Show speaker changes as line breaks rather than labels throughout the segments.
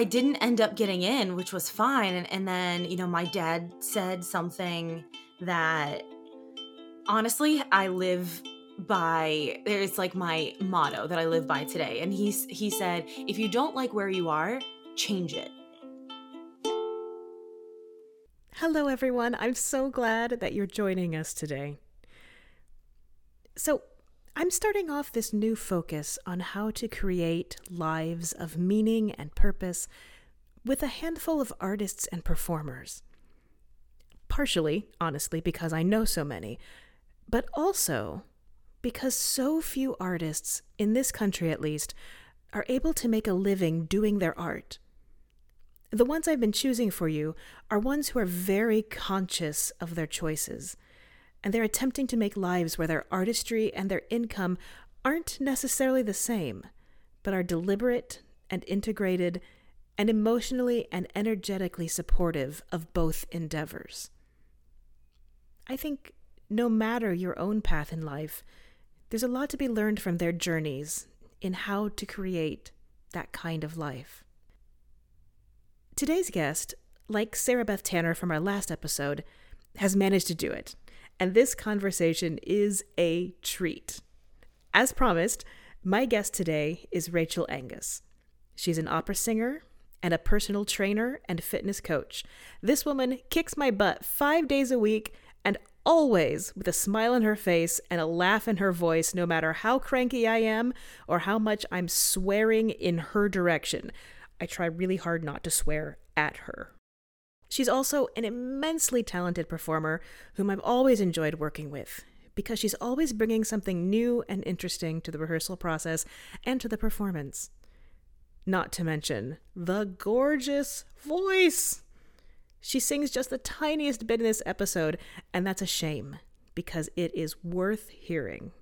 I didn't end up getting in, which was fine. And, and then, you know, my dad said something that honestly, I live by it's like my motto that I live by today. And he's he said, if you don't like where you are, change it.
Hello everyone. I'm so glad that you're joining us today. So, I'm starting off this new focus on how to create lives of meaning and purpose with a handful of artists and performers. Partially, honestly, because I know so many, but also because so few artists, in this country at least, are able to make a living doing their art. The ones I've been choosing for you are ones who are very conscious of their choices, and they're attempting to make lives where their artistry and their income aren't necessarily the same, but are deliberate and integrated and emotionally and energetically supportive of both endeavors. I think no matter your own path in life, there's a lot to be learned from their journeys in how to create that kind of life. Today's guest, like Sarah Beth Tanner from our last episode, has managed to do it, and this conversation is a treat. As promised, my guest today is Rachael Angus. She's an opera singer and a personal trainer and fitness coach. This woman kicks my butt five days a week and always with a smile on her face and a laugh in her voice, no matter how cranky I am or how much I'm swearing in her direction. I try really hard not to swear at her. She's also an immensely talented performer whom I've always enjoyed working with because she's always bringing something new and interesting to the rehearsal process and to the performance. Not to mention the gorgeous voice. She sings just the tiniest bit in this episode, and that's a shame because it is worth hearing.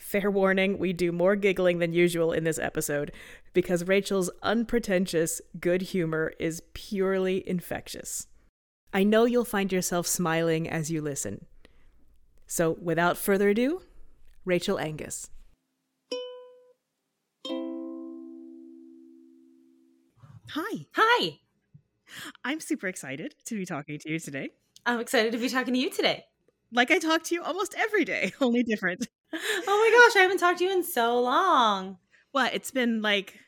Fair warning, we do more giggling than usual in this episode because Rachael's unpretentious good humor is purely infectious. I know you'll find yourself smiling as you listen. So, without further ado, Rachel Angus. Hi.
Hi.
I'm super excited to be talking to you today.
I'm excited to be talking to you today.
Like I talk to you almost every day, only different.
Oh my gosh, I haven't talked to you in so long.
What? It's been like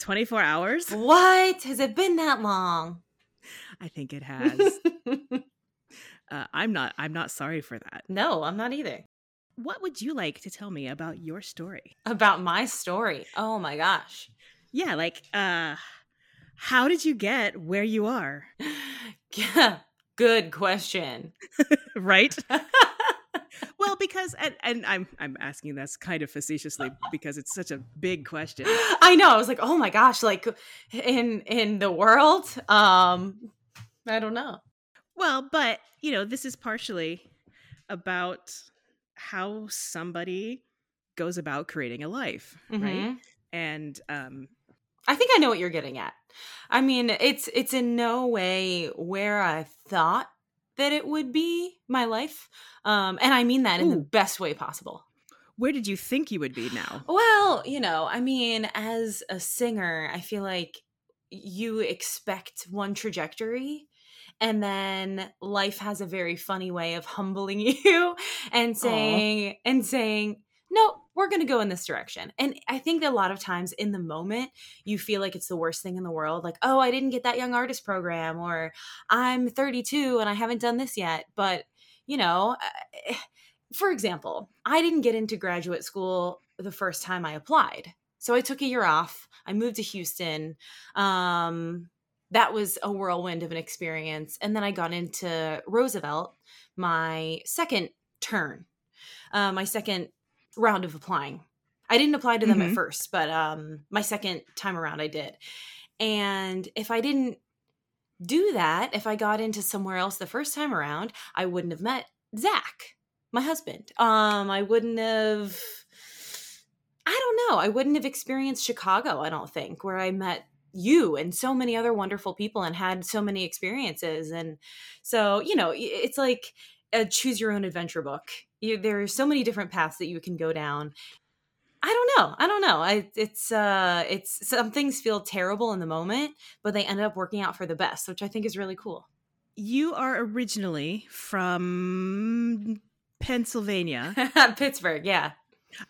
24 hours?
What? Has it been that long?
I think it has. uh, I'm not I'm not sorry for that.
No, I'm not either.
What would you like to tell me about your story?
About my story. Oh my gosh.
Yeah, like uh how did you get where you are?
Yeah, good question.
right? well, because and, and I'm I'm asking this kind of facetiously because it's such a big question.
I know. I was like, "Oh my gosh, like in in the world, um I don't know."
Well, but, you know, this is partially about how somebody goes about creating a life, mm-hmm. right? And um
I think I know what you're getting at. I mean, it's it's in no way where I thought that it would be my life. Um and I mean that in the best way possible.
Where did you think you would be now?
Well, you know, I mean, as a singer, I feel like you expect one trajectory and then life has a very funny way of humbling you and saying Aww. and saying no, we're going to go in this direction. And I think that a lot of times in the moment, you feel like it's the worst thing in the world. Like, oh, I didn't get that young artist program, or I'm 32 and I haven't done this yet. But, you know, uh, for example, I didn't get into graduate school the first time I applied. So I took a year off. I moved to Houston. Um, that was a whirlwind of an experience. And then I got into Roosevelt, my second turn, uh, my second round of applying. I didn't apply to them mm-hmm. at first, but um, my second time around I did. And if I didn't do that, if I got into somewhere else the first time around, I wouldn't have met Zach, my husband. Um, I wouldn't have. I don't know. I wouldn't have experienced Chicago. I don't think where I met you and so many other wonderful people and had so many experiences. And so you know, it's like a choose your own adventure book you, there are so many different paths that you can go down I don't know. I don't know. I, it's uh, it's some things feel terrible in the moment, but they end up working out for the best, which I think is really cool.
You are originally from Pennsylvania,
Pittsburgh. Yeah,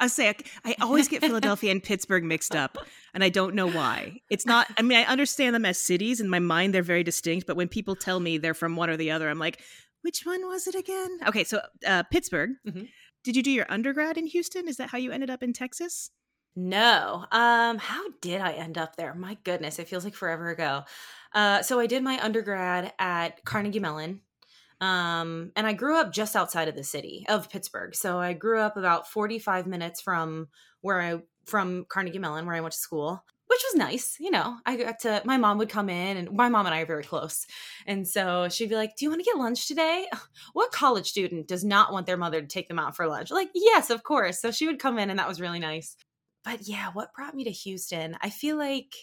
I say I, I always get Philadelphia and Pittsburgh mixed up, and I don't know why. It's not. I mean, I understand them as cities in my mind; they're very distinct. But when people tell me they're from one or the other, I'm like, which one was it again? Okay, so uh, Pittsburgh.
Mhm.
Did you do your undergrad in Houston? Is that how you ended up in Texas?
No. Um, how did I end up there? My goodness, it feels like forever ago. Uh, so I did my undergrad at Carnegie Mellon. Um, and I grew up just outside of the city of Pittsburgh. So I grew up about 45 minutes from where I from Carnegie Mellon, where I went to school, which was nice. You know, I got to my mom would come in and my mom and I are very close. And so she'd be like, Do you want to get lunch today? What college student does not want their mother to take them out for lunch? Like, yes, of course. So she would come in and that was really nice but yeah, what brought me to Houston? I feel like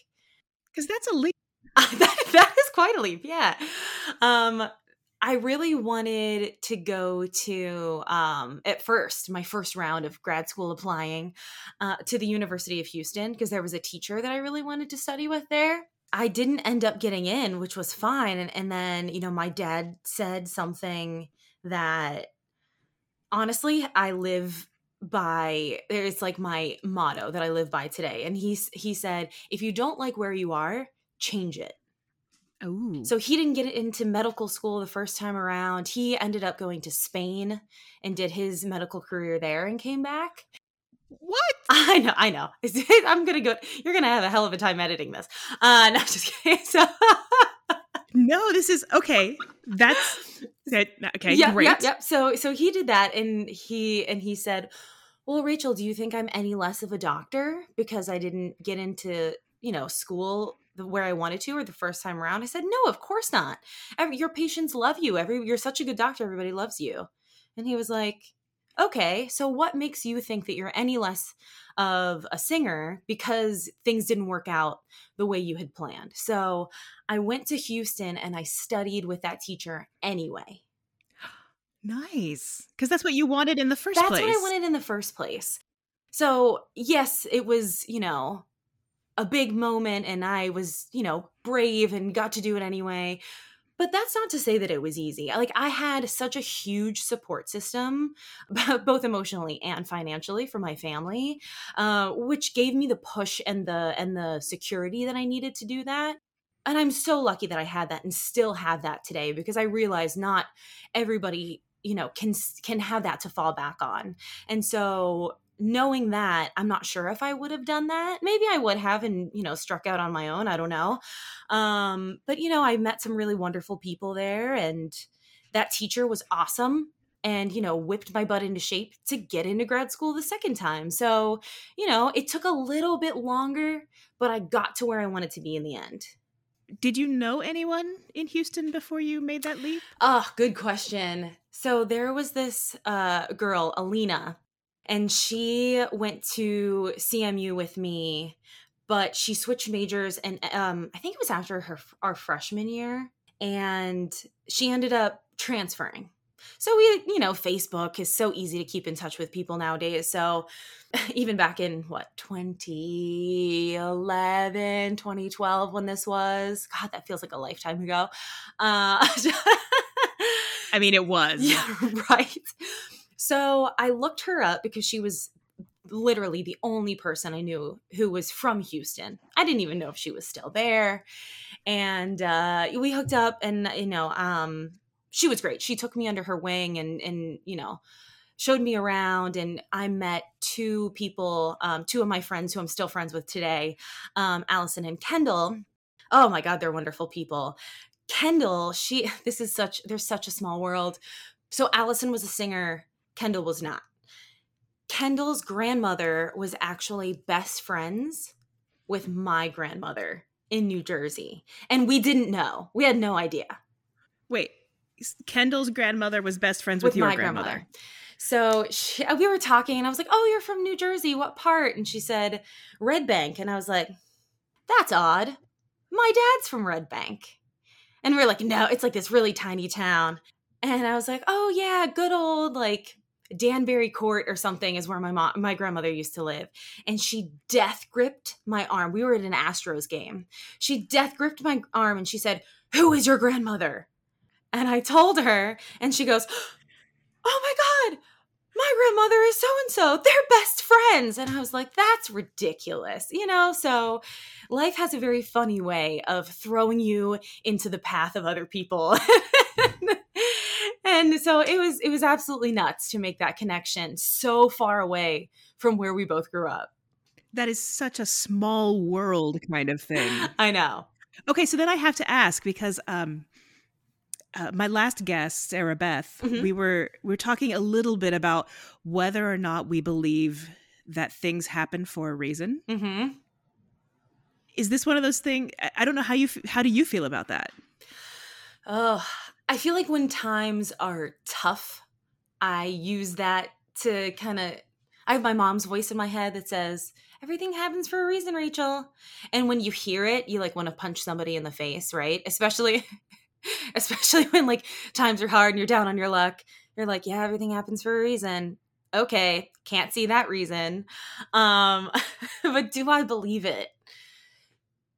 Because that's a leap.
that, that is quite a leap. Yeah. Um, I really wanted to go to, um, at first, my first round of grad school applying uh, to the University of Houston because there was a teacher that I really wanted to study with there. I didn't end up getting in, which was fine. And, and then, you know, my dad said something that honestly, I live by it's like my motto that I live by today. And he's he said, if you don't like where you are, change it.
Oh,
So he didn't get into medical school the first time around. He ended up going to Spain and did his medical career there and came back.
what?
I know, I know. I'm gonna go. You're gonna have a hell of a time editing this. Uh, no, just kidding. So,
No, this is okay. That's that. Okay,
yeah,
great.
yeah, yeah. So, so he did that, and he and he said, "Well, Rachael, do you think I'm any less of a doctor because I didn't get into you know school the- where I wanted to or the first time around?" I said, "No, of course not. Every, your patients love you. Every you're such a good doctor. Everybody loves you." And he was like, "Okay, so what makes you think that you're any less of a singer because things didn't work out the way you had planned?" So I went to Houston and I studied with that teacher anyway.
Nice, because that's what you wanted in the first
That's
place.
That's what I wanted in the first place. So, yes, it was, you know, a big moment and I was, you know, brave and got to do it anyway. But that's not to say that it was easy. Like, I had such a huge support system, both emotionally and financially, for my family, uh, which gave me the push and the and the security that I needed to do that. And I'm so lucky that I had that and still have that today because I realize not everybody, you know, can can have that to fall back on. And so knowing that i'm not sure if i would have done that maybe i would have and you know struck out on my own i don't know um but you know i met some really wonderful people there and that teacher was awesome and you know whipped my butt into shape to get into grad school the second time so you know it took a little bit longer but i got to where i wanted to be in the end
Did you know anyone in Houston before you made that leap?
Oh, good question. So there was this uh, girl, Alina, and she went to CMU with me, but she switched majors, and um, I think it was after her our freshman year, and she ended up transferring. So we, you know, Facebook is so easy to keep in touch with people nowadays. So even back in what 2011 2012 when this was god that feels like a lifetime ago uh
I mean, it was.
yeah, right. So I looked her up because she was literally the only person I knew who was from Houston. I didn't even know if she was still there. And uh, we hooked up and, you know, um, she was great. She took me under her wing and, and, you know, showed me around and I met two people, um, two of my friends who I'm still friends with today, um, Allison and Kendall. Oh my God, they're wonderful people. Kendall, she this is such there's such a small world. So Allison was a singer, Kendall was not. Kendall's grandmother was actually best friends with my grandmother in New Jersey. And we didn't know. We had no idea.
Wait, Kendall's grandmother was best friends with, your grandmother.
So she, uh, we were talking, and I was like, "Oh, you're from New Jersey. What part?" And she said, "Red Bank." And I was like, "That's odd. My dad's from Red Bank." And we are like, "No, it's like this really tiny town." And I was like, "Oh yeah, good old like Danbury Court or something is where my mom, my grandmother used to live, and she death gripped my arm. We were at an Astros game. She death gripped my arm and she said, "Who is your grandmother?" And I told her, and she goes, "Oh my god, my grandmother is so and so. They're best friends." And I was like, "That's ridiculous," you know. So life has a very funny way of throwing you into the path of other people. and so it was it was absolutely nuts to make that connection so far away from where we both grew up.
That is such a small world kind of thing.
I know.
Okay, so then I have to ask because um uh, my last guest, Sarah Beth,
Mhm.
we were we were talking a little bit about whether or not we believe that things happen for a reason.
Mm-hmm.
Is this one of those things? I don't know how you f- how do you feel about that?
Oh, I feel like when times are tough, I use that to kind of. I have my mom's voice in my head that says, Everything happens for a reason, Rachael. And when you hear it, you like want to punch somebody in the face, right? Especially. Especially when like times are hard and you're down on your luck. You're like, yeah, everything happens for a reason. Okay, can't see that reason. Um, but do I believe it?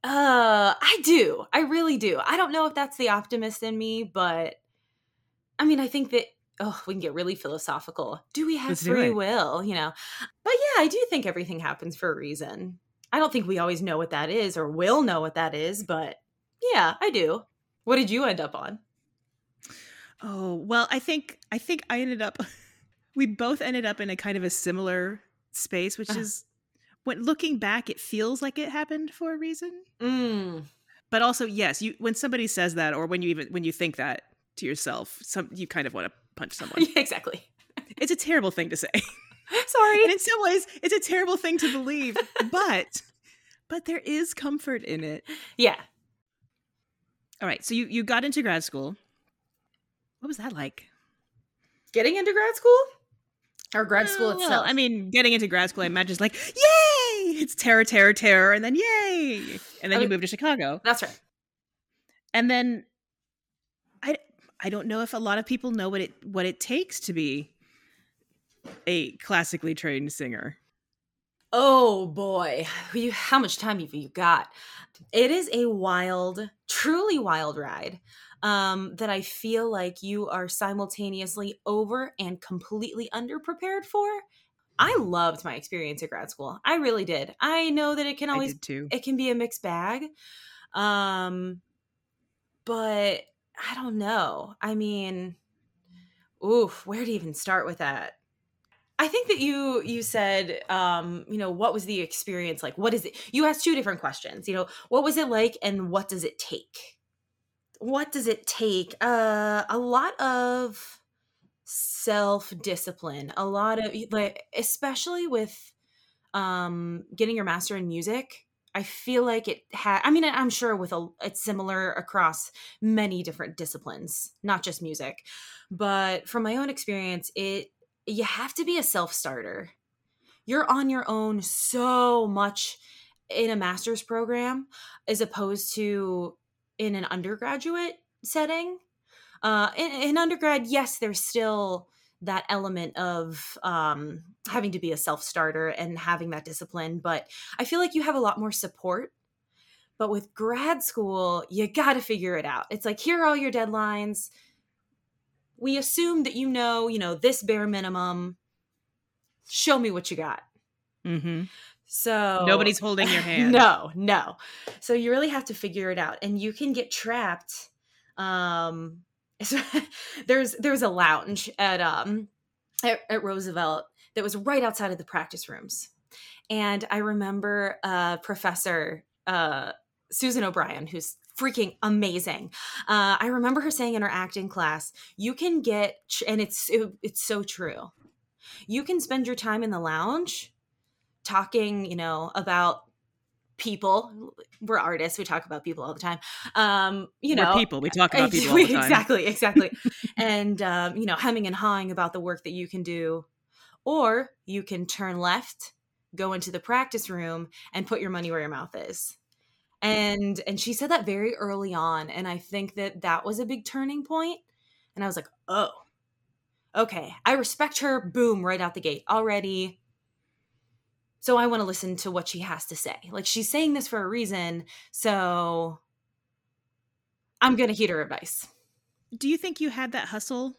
Uh, I do. I really do. I don't know if that's the optimist in me, but I mean, I think that oh, we can get really philosophical. Do we have
Let's
free will, you know? But yeah, I do think everything happens for a reason. I don't think we always know what that is or will know what that is, but yeah, I do. What did you end up on?
Oh, well, I think I think I ended up we both ended up in a kind of a similar space, which
Uh-huh.
is when looking back, it feels like it happened for a reason.
Mm.
But also, yes, you when somebody says that or when you even when you think that to yourself, some you kind of want to punch someone.
Yeah, exactly.
it's a terrible thing to say.
Sorry.
and in some ways, it's a terrible thing to believe, but but there is comfort in it.
Yeah.
All right, so you you got into grad school. What was that like?
Getting into grad school? Or grad school
Uh, well,
itself?
I mean, getting into grad school, I imagine is like, yay! It's terror, terror, terror, and then yay! And then
I
you move to Chicago.
That's right.
And then I I don't know if a lot of people know what it what it takes to be a classically trained singer.
Oh boy, you, how much time have you got? It is a wild, truly wild ride um, that I feel like you are simultaneously over and completely underprepared for. I loved my experience at grad school. I really did. I know that it can always
too.
it can be a mixed bag. Um but I don't know. I mean, oof, where to even start with that? I think that you you said um, you know, what was the experience like? What is it? You asked two different questions. You know, what was it like and what does it take? What does it take? Uh a lot of self-discipline. A lot of like especially with um getting your master in music i feel like it had i mean i'm sure with a it's similar across many different disciplines not just music but from my own experience it you have to be a self-starter you're on your own so much in a master's program as opposed to in an undergraduate setting uh in, in undergrad yes there's still that element of um, having to be a self starter and having that discipline. But I feel like you have a lot more support. But with grad school, you got to figure it out. It's like, here are all your deadlines. We assume that you know, you know, this bare minimum. Show me what you got.
Mm-hmm.
So
Nobody's holding your hand.
no, no. So you really have to figure it out, and you can get trapped. Um, there's there's a lounge at um at, at Roosevelt that was right outside of the practice rooms, and I remember uh, Professor uh, Susan O'Brien, who's freaking amazing. Uh, I remember her saying in her acting class, "You can get," and it's it, it's so true. You can spend your time in the lounge talking, you know, about people. We're artists. We talk about people all the time. Um, you
We're
know,
people. We talk about people all
we-
the time.
Exactly, exactly. and um, you know, hemming and hawing about the work that you can do, or you can turn left, go into the practice room, and put your money where your mouth is. And and she said that very early on, and I think that that was a big turning point. And I was like, oh, okay, I respect her. Boom, right out the gate already. So I want to listen to what she has to say. Like she's saying this for a reason. So I'm going to heed her advice.
Do you think you had that hustle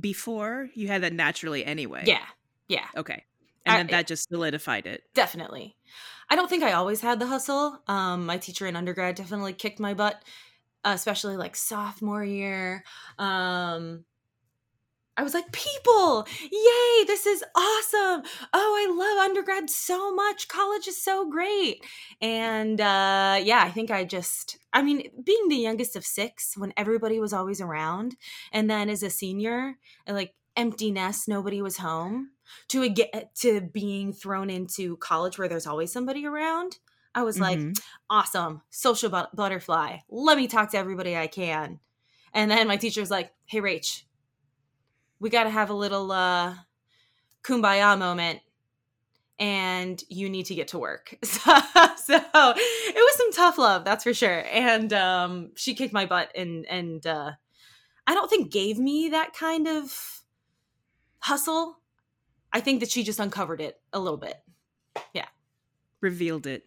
before? You had that naturally anyway?
Yeah. Yeah.
Okay. And
I-
then that just solidified it.
Definitely. I don't think I always had the hustle. Um, my teacher in undergrad definitely kicked my butt, especially like sophomore year. Um, I was like, people, yay, this is awesome. Oh, I love undergrad so much. College is so great. And uh, yeah, I think I just, I mean, being the youngest of six when everybody was always around, and then as a senior, like empty nest, nobody was home, to a get to being thrown into college where there's always somebody around. I was like,
Mhm.
awesome, social but- butterfly. Let me talk to everybody I can. And then my teacher's like, hey, Rach, we got to have a little uh, kumbaya moment and you need to get to work. So, so it was some tough love, that's for sure. And um, she kicked my butt and, and uh, I don't think gave me that kind of hustle. I think that she just uncovered it a little bit. Yeah.
Revealed it.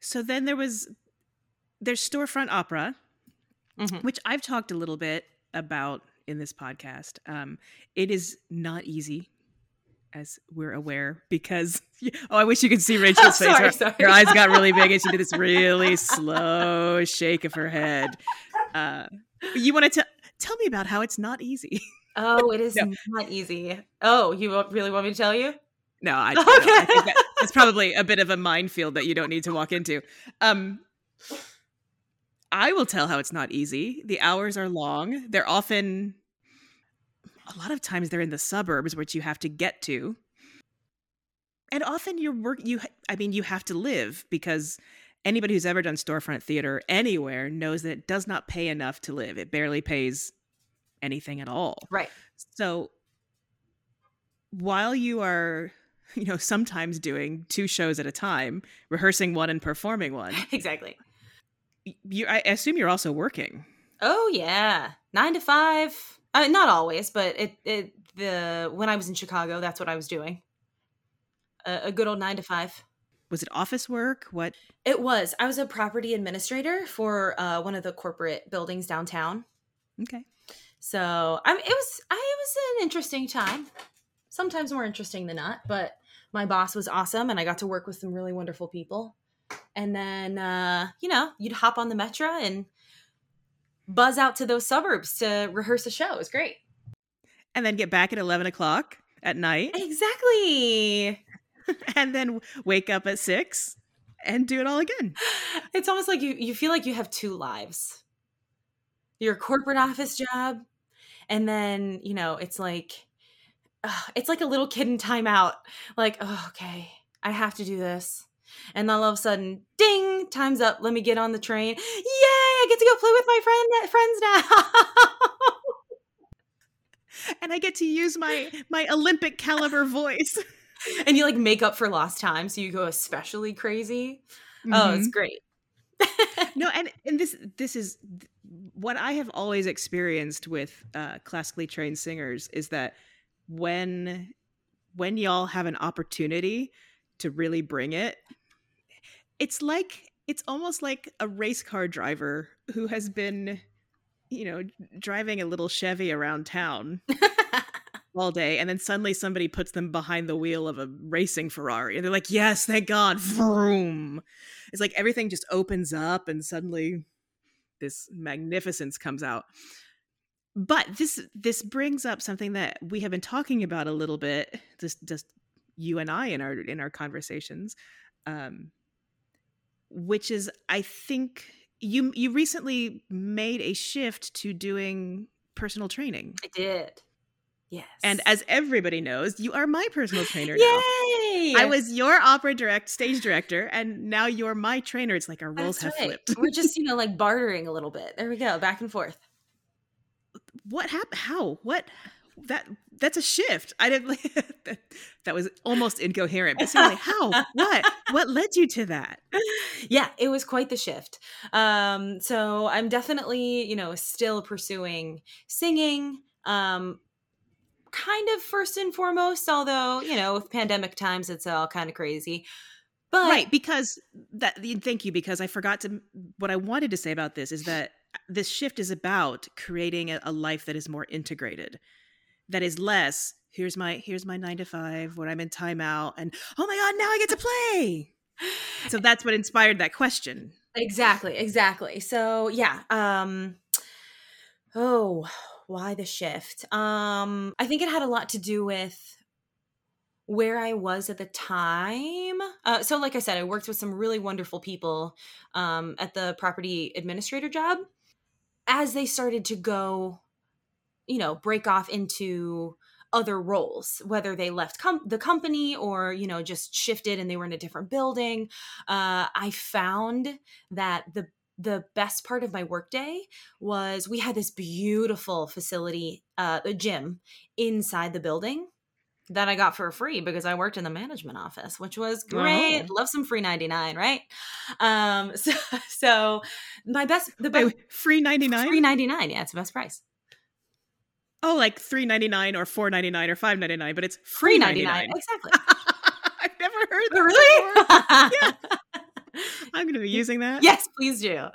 So then there was there's storefront opera,
Mhm.
which I've talked a little bit about in this podcast. Um, it is not easy, as we're aware, because oh, I wish you could see Rachael's face.
Sorry,
Her,
sorry.
her eyes got really big, and she did this really slow shake of her head. Uh, you want to tell tell me about how it's not easy?
Oh, it is
No.
not easy. Oh, you really want me to tell you?
No, I, no,
Okay.
I think that, that's probably a bit of a minefield that you don't need to walk into. Um, I will tell how it's not easy. The hours are long. They're often, a lot of times, they're in the suburbs, which you have to get to. And often you're work. You, I mean, you have to live because anybody who's ever done storefront theater anywhere knows that it does not pay enough to live. It barely pays anything at all.
Right.
So while you are, you know, sometimes doing two shows at a time, rehearsing one and performing one,
Exactly.
You I assume you're also working.
Oh yeah, nine to five. Uh, not always, but it it the when I was in Chicago, that's what I was doing. A, a good old nine to five.
Was it office work? What?
It was. I was a property administrator for uh, one of the corporate buildings downtown.
Okay.
So I it was I it was an interesting time. Sometimes more interesting than not, but my boss was awesome and I got to work with some really wonderful people. And then uh, you know, you'd hop on the metro and buzz out to those suburbs to rehearse a show. It was great.
And then get back at 11 o'clock at night
Exactly.
and then wake up at six and do it all again.
It's almost like you you feel like you have two lives. Your corporate office job and then, you know, it's like ugh, it's like a little kid in timeout. Like, oh, okay, I have to do this. And then all of a sudden, ding, time's up. Let me get on the train. Yay, I get to go play with my friend friends now.
And I get to use my my Olympic caliber voice.
and you like make up for lost time, so you go especially crazy. Oh, it's
Mhm.
great.
no and and this this is what i have always experienced with uh classically trained singers is that when when y'all have an opportunity to really bring it it's like it's almost like a race car driver who has been you know driving a little chevy around town all day and then suddenly somebody puts them behind the wheel of a racing ferrari and they're like yes thank god! Vroom! It's like everything just opens up and suddenly this magnificence comes out. But this this brings up something that we have been talking about a little bit just just you and i in our in our conversations um which is i think you you recently made a shift to doing personal training
I did. Yes.
and as everybody knows you are my personal trainer now
Yay!
I was your opera direct stage director, and now you're my trainer. It's like our roles
That's
have
right.
flipped.
We're just, you know, like bartering a little bit. There we go, back and forth.
What happened? How? What? That that's a shift. I didn't. that, that was almost incoherent. But seriously, how? What? What led you to that?
yeah, it was quite the shift. Um, so I'm definitely, you know, still pursuing singing, Um, kind of first and foremost, although, you know, with pandemic times, it's all kind of crazy. But
right, because that thank you, because I forgot to what I wanted to say about this is that this shift is about creating a, a life that is more integrated, that is less here's my here's my nine to five when I'm in timeout and oh my god, now I get to play. so that's what inspired that question.
Exactly, exactly. So yeah, um oh, why the shift? Um I think it had a lot to do with where I was at the time. Uh, so, like I said, I worked with some really wonderful people um, at the property administrator job. As they started to go, you know, break off into other roles, whether they left com- the company or, you know, just shifted and they were in a different building, uh, I found that the the best part of my workday was we had this beautiful facility, uh, a gym inside the building that I got for free because I worked in the management office, which was great. Love some free 99, right? Um so so my best the best Wait,
free 99?
Free 99. Yeah, it's the best price.
Oh, like 3.99 or 4.99 or 5.99, but it's free 99.
Exactly.
I've never heard that.
Really?
yeah. I'm going to be using that.
Yes, please do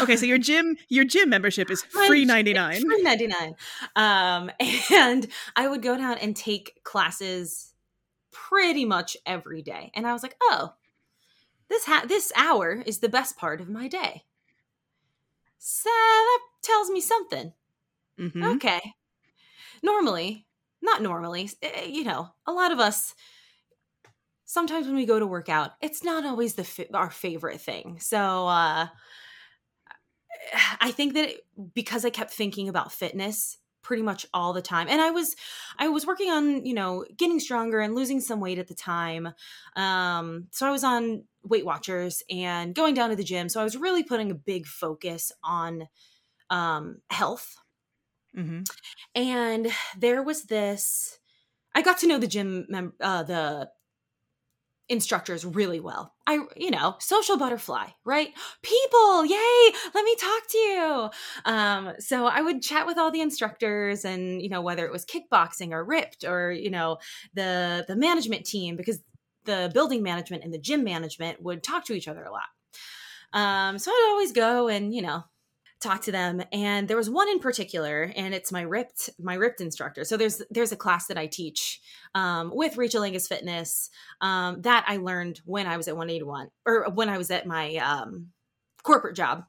okay, so your gym your gym membership is free ninety nine.
Free ninety nine. Um, and I would go down and take classes pretty much every day, and I was like, oh, this ha- this hour is the best part of my day. So that tells me something. Mm-hmm. Okay. Normally, not normally, eh, you know, a lot of us sometimes when we go to work out, it's not always the our favorite thing. So uh I think that because I kept thinking about fitness pretty much all the time and i was i was working on you know getting stronger and losing some weight at the time um so i was on weight watchers and going down to the gym so i was really putting a big focus on um health mm-hmm. and there was this i got to know the gym mem- uh the instructors really well. I, you know, social butterfly, right? People, yay, let me talk to you. Um, so I would chat with all the instructors and, you know, whether it was kickboxing or ripped or, you know, the the management team, because the building management and the gym management would talk to each other a lot. Um, so I'd always go and, you know, talk to them and there was one in particular and it's my ripped my ripped instructor. So there's there's a class that i teach um, with rachael angus fitness um, that i learned when i was at 181 or when i was at my um, corporate job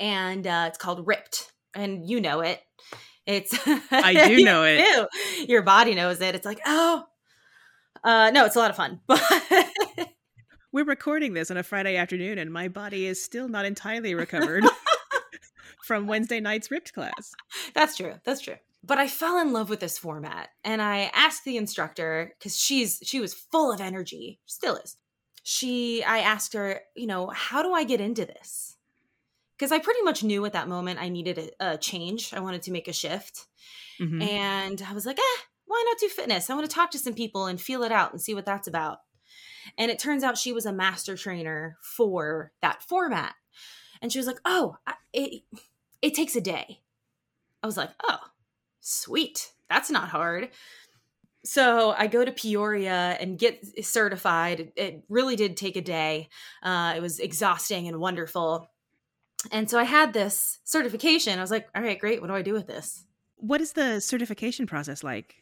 and uh, it's called ripped and you know it. It's
i do know it.
do. your body knows it. It's like oh uh, no it's a lot of fun but
we're recording this on a friday afternoon and my body is still not entirely recovered from Wednesday night's ripped class.
That's true. That's true. But I fell in love with this format and I asked the instructor cuz she's she was full of energy, still is. She I asked her, you know, how do I get into this? Cuz I pretty much knew at that moment I needed a, a change. I wanted to make a shift. Mm-hmm. And I was like, "Eh, why not do fitness? I want to talk to some people and feel it out and see what that's about." And it turns out she was a master trainer for that format. And she was like, "Oh, it it takes a day. I was like, oh, sweet. That's not hard. So I go to Peoria and get certified. It really did take a day. Uh, it was exhausting and wonderful. And so I had this certification. I was like, all right, great. What do I do with this?
What is the certification process like?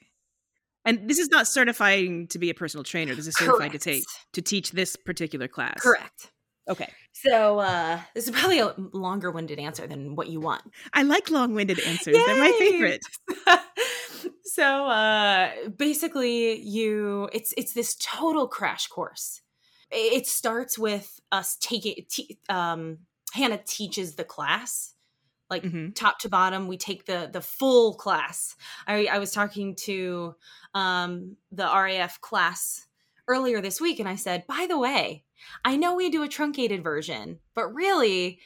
And this is not certifying to be a personal trainer. This is certified Correct. to take to teach this particular class.
Correct.
Okay.
So uh this is probably a longer winded answer than what you want.
I like long winded answers. Yay! They're my favorite.
so uh basically you it's it's this total crash course. It starts with us taking t- um Hannah teaches the class like mm-hmm. top to bottom we take the the full class i i was talking to um the raf class earlier this week and i said by the way I know we do a truncated version, but really,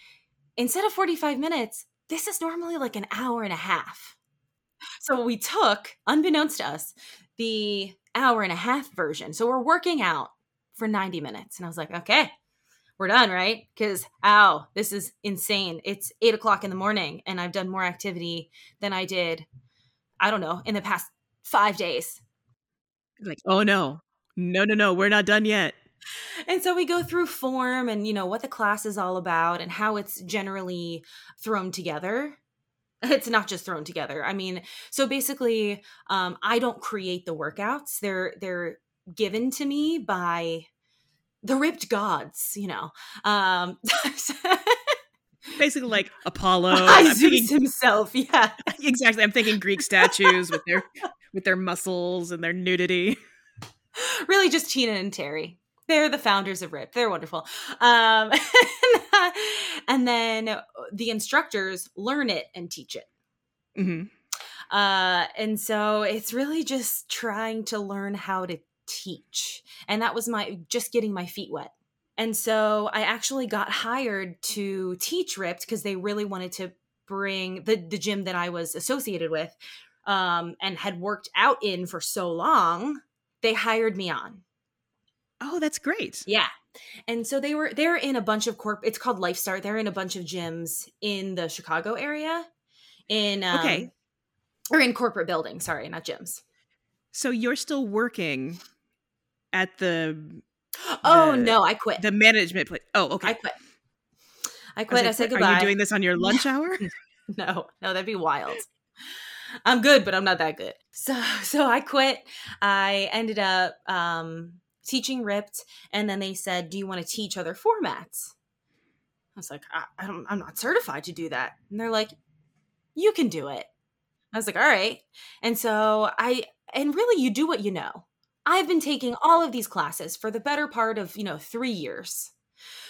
instead of 45 minutes, this is normally like an hour and a half. So we took, unbeknownst to us, the hour and a half version. So we're working out for 90 minutes. And I was like, okay, we're done, right? Because, ow, this is insane. It's eight o'clock in the morning, and I've done more activity than I did I don't know, in the past five days.
Like, oh no, no, no, no, we're not done yet.
And so we go through form and, you know, what the class is all about and how it's generally thrown together. It's not just thrown together. I mean, so basically, um, I don't create the workouts. They're they're given to me by the ripped gods, you know. Um
basically like Apollo.
Zeus thinking, himself, yeah.
Exactly. I'm thinking Greek statues with their with their muscles and their nudity.
Really just Tina and Terry. They're the founders of RIP. They're wonderful. Um, and then the instructors learn it and teach it.
Mm-hmm.
Uh, and so it's really just trying to learn how to teach. And that was my just getting my feet wet. And so I actually got hired to teach Ripped because they really wanted to bring the, the gym that I was associated with um, and had worked out in for so long. They hired me on.
Oh, that's great.
Yeah. And so they were they're in a bunch of corp it's called LifeStart. They're in a bunch of gyms in the Chicago area. In um,
Okay.
Or in corporate buildings, sorry, not gyms.
So you're still working at the
Oh the, no, I quit.
The management place. Oh, okay.
I quit. I quit. I, I said goodbye.
Are you doing this on your lunch hour?
no, no, that'd be wild. I'm good, but I'm not that good. So, so I quit. I ended up um, teaching ripped, and then they said, "Do you want to teach other formats?" I was like, I, I don't, "I'm not certified to do that," and they're like, "You can do it." I was like, "All right," and so I, and really, you do what you know. I've been taking all of these classes for the better part of, you know, 3 years.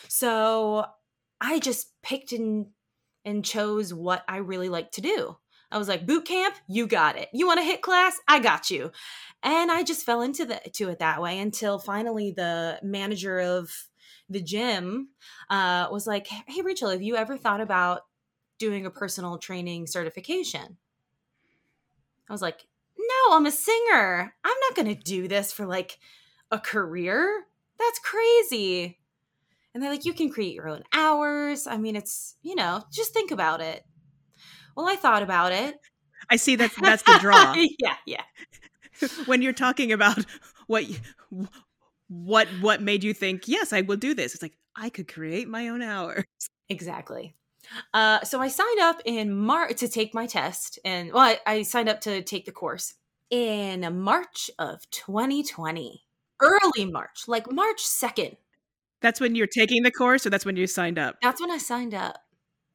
So, I just picked and and chose what I really like to do. I was like, boot camp, you got it. You want to HIIT class? I got you. And I just fell into the to it that way until finally the manager of the gym uh, was like, "Hey, Rachael, have you ever thought about doing a personal training certification?" I was like, no, I'm a singer. I'm not going to do this for like a career. That's crazy. And they're like, you can create your own hours. I mean, it's, you know, just think about it. Well, I thought about it.
I see that that's the draw.
yeah, yeah.
when you're talking about what what what made you think, yes, I will do this. It's like I could create my own hours.
Exactly. Uh, so I signed up in March to take my test, and well, I, I signed up to take the course in March of 2020, early March, like March 2nd.
That's when you're taking the course, or that's when you signed up.
That's when I signed up.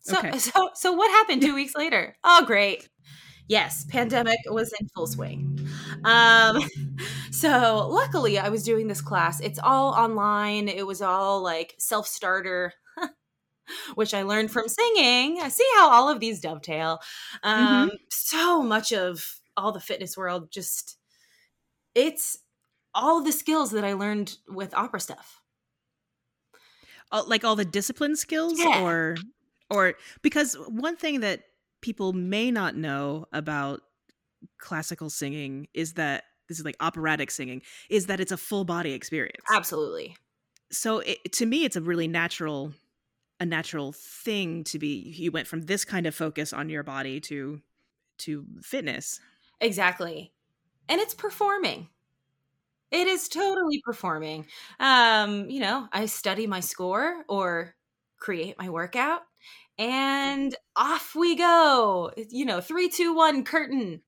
So, okay. so, so what happened two weeks later? Oh, great. Yes, pandemic was in full swing. Um, so luckily, I was doing this class. It's all online. It was all like self starter which I learned from singing. I see how all of these dovetail. Um, mm-hmm. So much of all the fitness world just, it's all the skills that I learned with opera stuff.
Like all the discipline skills
yeah.
or or because one thing that people may not know about classical singing is that this is like operatic singing is that it's a full body experience.
Absolutely.
So it, to me it's a really natural a natural thing to be you went from this kind of focus on your body to to fitness.
Exactly. And it's performing. It is totally performing. Um you know i study my score or create my workout and off we go you know three two one curtain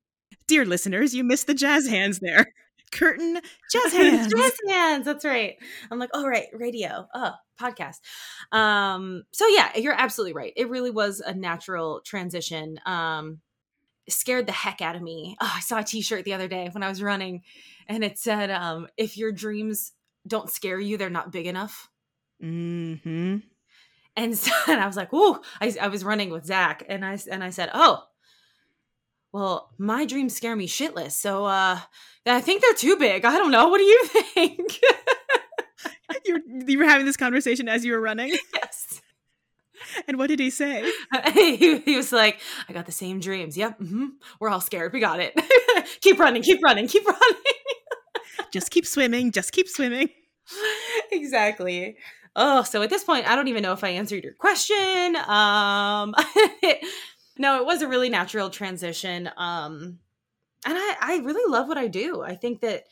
dear listeners you missed the jazz hands there curtain jazz hands
jazz hands that's right i'm like oh right radio oh podcast. Um, so yeah, you're absolutely right. It really was a natural transition. Um, scared the heck out of me. Oh, I saw a t-shirt the other day when I was running and it said, um, if your dreams don't scare you, they're not big enough.
Mm-hmm.
And so and I was like, "Ooh!" I, I was running with Zach, and I and I said, "Oh, well, my dreams scare me shitless. So uh, I think they're too big. I don't know. What do you think?"
you were, you were having this conversation as you were running?
Yes.
And what did he say?
he, he, was like, I got the same dreams. Yep. Mm-hmm. We're all scared. We got it. keep running, keep running, keep running.
just keep swimming. Just keep swimming.
Exactly. Oh, so at this point, I don't even know if I answered your question. Um, no, it was a really natural transition. Um, and I, I really love what I do. I think that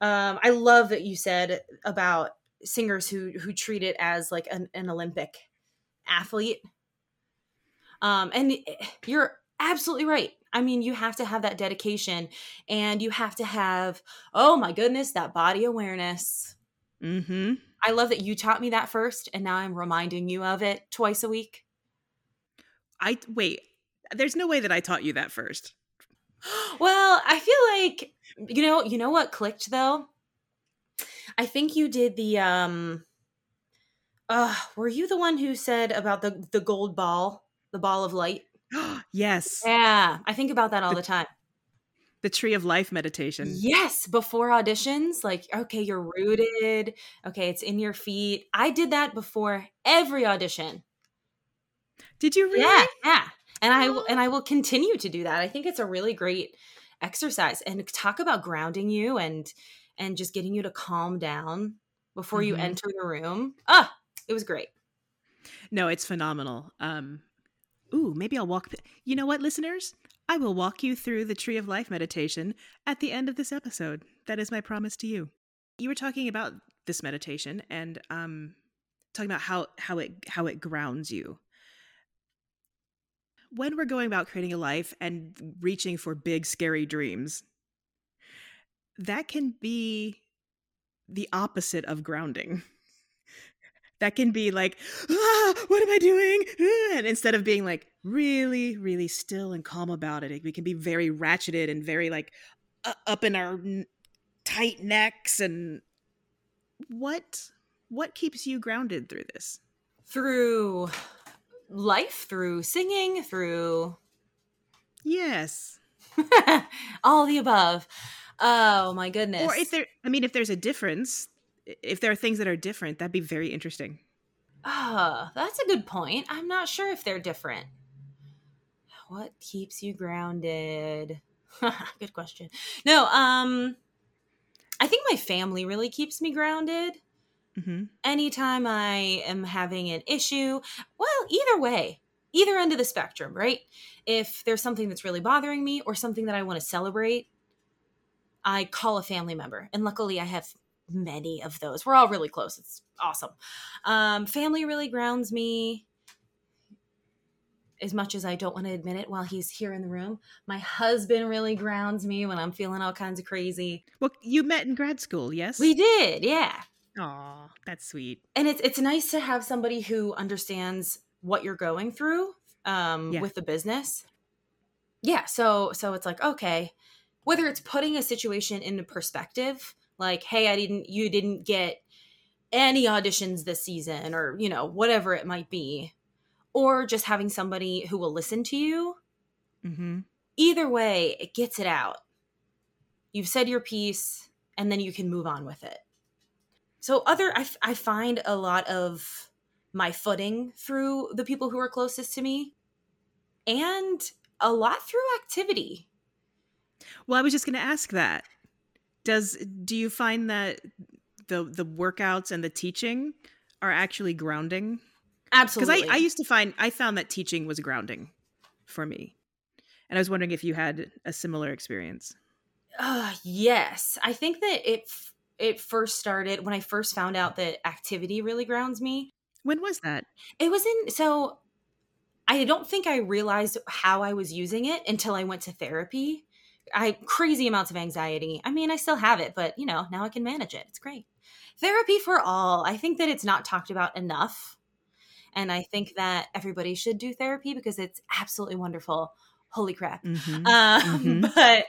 um, I love that you said about singers who who treat it as like an, an Olympic athlete. Um, and you're absolutely right. I mean, you have to have that dedication and you have to have, oh my goodness, that body awareness.
Mm-hmm.
I love that you taught me that first, and now I'm reminding you of it twice a week.
I wait. There's no way that I taught you that first.
Well, I feel like you know, you know what clicked though? I think you did the um uh were you the one who said about the the gold ball, the ball of light?
yes.
Yeah, I think about that all the time.
The tree of life meditation.
Yes, before auditions, like okay, you're rooted. Okay, it's in your feet. I did that before every audition.
Did you really?
Yeah, yeah. And I and I will continue to do that. I think it's a really great exercise and talk about grounding you and and just getting you to calm down before mm-hmm. you enter the room. Ah, it was great.
No, it's phenomenal. Um ooh, maybe I'll walk. You know what, listeners? I will walk you through the Tree of Life meditation at the end of this episode. That is my promise to you. You were talking about this meditation and um, talking about how how it how it grounds you. When we're going about creating a life and reaching for big scary dreams, that can be the opposite of grounding that can be like, ah, what am I doing? And instead of being like really, really still and calm about it, we can be very ratcheted and very like uh, up in our n- tight necks. And what what keeps you grounded through this?
Through life, through singing, through
yes,
all the above. Oh my goodness!
Or if there, I mean, if there's a difference, if there are things that are different, that'd be very interesting.
Ah, oh, that's a good point. I'm not sure if they're different. What keeps you grounded? good question. No, um I think my family really keeps me grounded. Mm-hmm. Anytime I am having an issue, well, either way, either end of the spectrum, right? If there's something that's really bothering me or something that I want to celebrate, I call a family member. And luckily, I have many of those. We're all really close. It's awesome. Um, family really grounds me as much as I don't want to admit it while he's here in the room. My husband really grounds me when I'm feeling all kinds of crazy.
Well, you met in grad school, yes?
We did, yeah.
Aw, that's sweet.
And it's it's nice to have somebody who understands what you're going through um, yeah. with the business. Yeah, so so it's like okay, whether it's putting a situation into perspective like hey i didn't you didn't get any auditions this season or you know whatever it might be or just having somebody who will listen to you. Mm-hmm. either way it gets it out. You've said your piece and then you can move on with it. So other I, I find a lot of my footing through the people who are closest to me and a lot through activity.
Well i was just going to ask that. Does do you find that the the workouts and the teaching are actually grounding
absolutely
because I, I used to find i found that teaching was grounding for me and i was wondering if you had a similar experience
uh yes i think that it it first started when i first found out that activity really grounds me
when was that
it was in so i don't think i realized how i was using it until i went to therapy I crazy amounts of anxiety. I mean, I still have it, but you know, now I can manage it. It's great. Therapy for all. I think that it's not talked about enough. And I think that everybody should do therapy because it's absolutely wonderful. Holy crap. Mm-hmm. Um, mm-hmm. But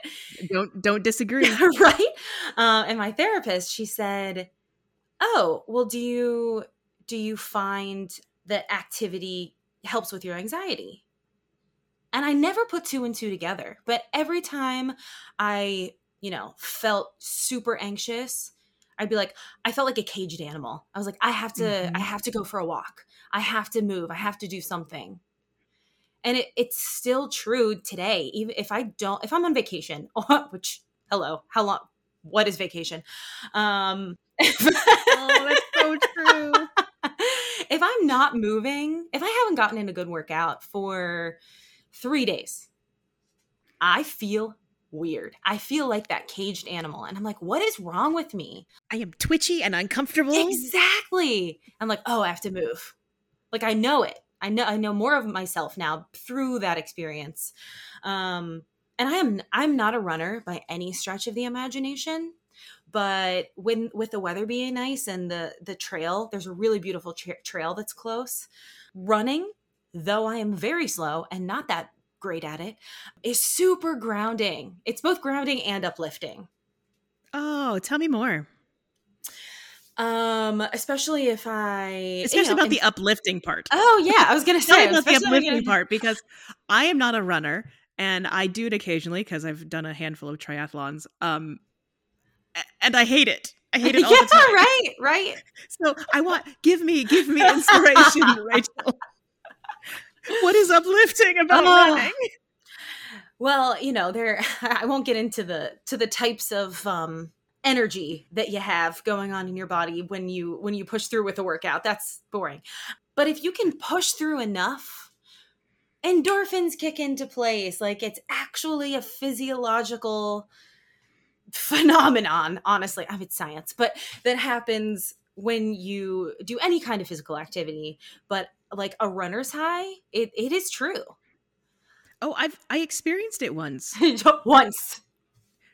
don't don't disagree.
right? Uh, and my therapist, she said, Oh, well, do you do you find that activity helps with your anxiety? And I never put two and two together. But every time I, you know, felt super anxious, I'd be like, I felt like a caged animal. I was like, I have to, mm-hmm. I have to go for a walk. I have to move. I have to do something. And it, it's still true today. Even if I don't, if I'm on vacation, which, hello, how long? What is vacation? Um,
oh, that's so true.
if I'm not moving, if I haven't gotten in a good workout for three days. I feel weird. I feel like that caged animal. And I'm like, what is wrong with me?
I am twitchy and uncomfortable.
Exactly. I'm like, oh, I have to move. Like I know it. I know I know more of myself now through that experience. Um and I am I'm not a runner by any stretch of the imagination, but when with the weather being nice and the the trail, there's a really beautiful tra- trail that's close. Running, though I am very slow and not that great at it, is super grounding. It's both grounding and uplifting.
Oh, tell me more.
Um, especially if I
especially you know, about the uplifting part.
Oh yeah, I was gonna say
about the uplifting gonna... part because I am not a runner and I do it occasionally because I've done a handful of triathlons. Um, and I hate it. I hate it all
yeah,
the time.
right, right.
So I want give me give me inspiration, Rachael. What is uplifting about uh, running?
Well, you know, there I won't get into the to the types of um energy that you have going on in your body when you when you push through with a workout. That's boring. But if you can push through enough, endorphins kick into place. Like it's actually a physiological phenomenon, honestly. I mean, it's science, but that happens when you do any kind of physical activity. But like a runner's high, it, it is true.
Oh, I've I experienced it once.
once.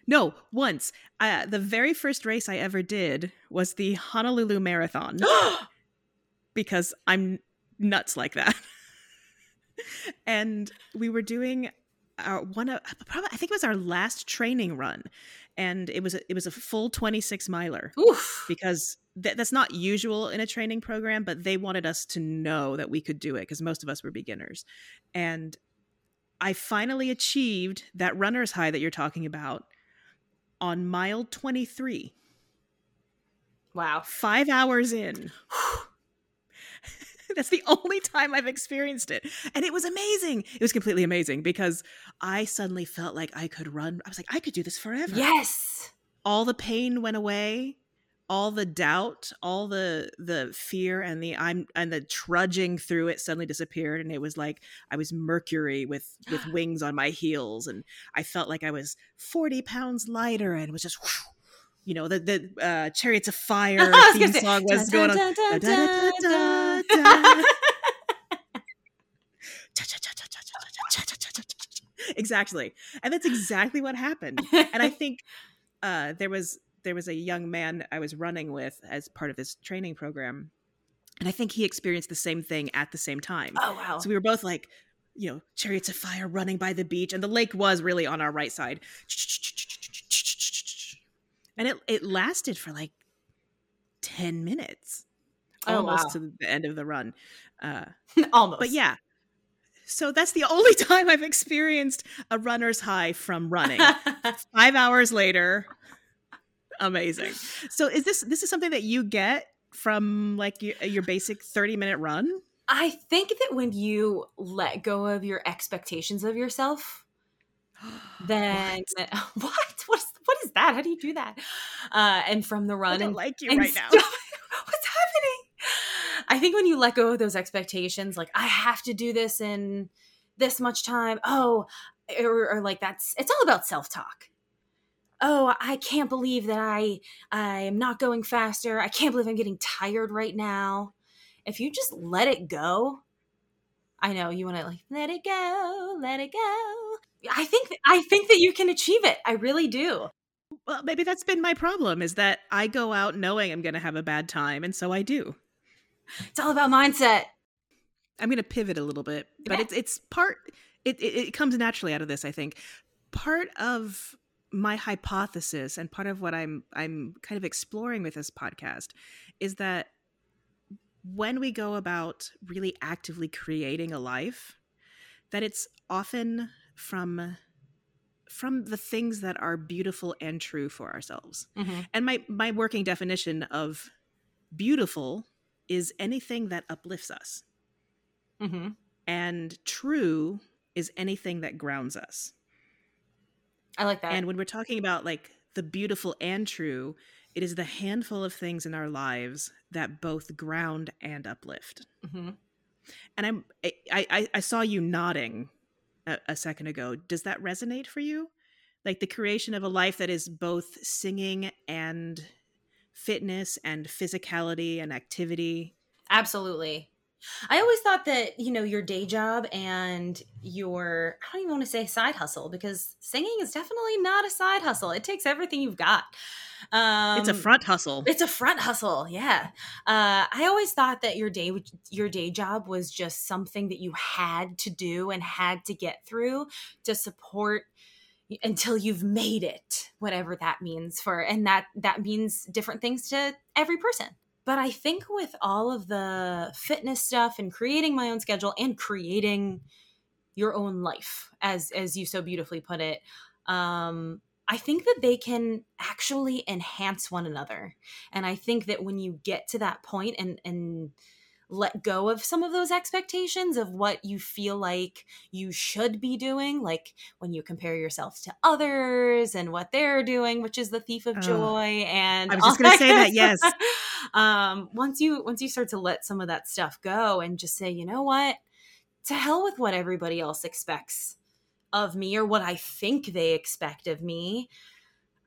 No, once. Uh, the very first race I ever did was the Honolulu Marathon. because I'm nuts like that. and we were doing our one of probably I think it was our last training run and it was a, it was a full 26 miler.
Oof.
Because th- that's not usual in a training program, but they wanted us to know that we could do it because most of us were beginners. And I finally achieved that runner's high that you're talking about on mile 23.
Wow.
Five hours in. That's the only time I've experienced it. And it was amazing. It was completely amazing because I suddenly felt like I could run. I was like, I could do this forever.
Yes.
All the pain went away. All the doubt, all the the fear and the I'm and the trudging through it suddenly disappeared and it was like I was Mercury with with wings on my heels and I felt like I was 40 pounds lighter and was just you know, the the uh, Chariots of Fire theme song was going on. Exactly, and that's exactly what happened. And I think uh, there was there was a young man I was running with as part of this training program, and I think he experienced the same thing at the same time.
Oh wow!
So we were both like, you know, chariots of fire running by the beach, and the lake was really on our right side and it it lasted for like 10 minutes oh, almost wow. to the end of the run uh
almost
but yeah so that's the only time i've experienced a runner's high from running five hours later amazing so is this this is something that you get from like your, your basic 30 minute run
i think that when you let go of your expectations of yourself then what? what? What's what is that? How do you do that? Uh, and from the run,
I
and
like you right now.
what's happening? I think when you let go of those expectations, like I have to do this in this much time. Oh, or, or like that's it's all about self talk. Oh, I can't believe that I I am not going faster. I can't believe I'm getting tired right now. If you just let it go, I know you want to like let it go, let it go. I think I think that you can achieve it. I really do.
Well, maybe that's been my problem is that I go out knowing I'm going to have a bad time and so I do.
It's all about mindset.
I'm going to pivot a little bit, but yeah. it's it's part it, it it comes naturally out of this, I think. Part of my hypothesis and part of what I'm I'm kind of exploring with this podcast is that when we go about really actively creating a life that it's often from from the things that are beautiful and true for ourselves. Mm-hmm. And my my working definition of beautiful is anything that uplifts us. Mm-hmm. And true is anything that grounds us.
I like that.
And when we're talking about like the beautiful and true, it is the handful of things in our lives that both ground and uplift. Mm-hmm. And I'm I, I I saw you nodding a, a second ago. Does that resonate for you? like the creation of a life that is both singing and fitness and physicality and activity.
Absolutely. I always thought that, you know, your day job and your, I don't even want to say side hustle because singing is definitely not a side hustle. It takes everything you've got.
Um, it's a front hustle.
It's a front hustle. Yeah. Uh, I always thought that your day, your day job was just something that you had to do and had to get through to support until you've made it whatever that means for and that that means different things to every person but i think with all of the fitness stuff and creating my own schedule and creating your own life as as you so beautifully put it um i think that they can actually enhance one another. And i think that when you get to that point and and let go of some of those expectations of what you feel like you should be doing like when you compare yourself to others and what they're doing which is the thief of joy and
i was just going to say that yes.
um once you once you start to let some of that stuff go and just say you know what? To hell with what everybody else expects of me or what i think they expect of me.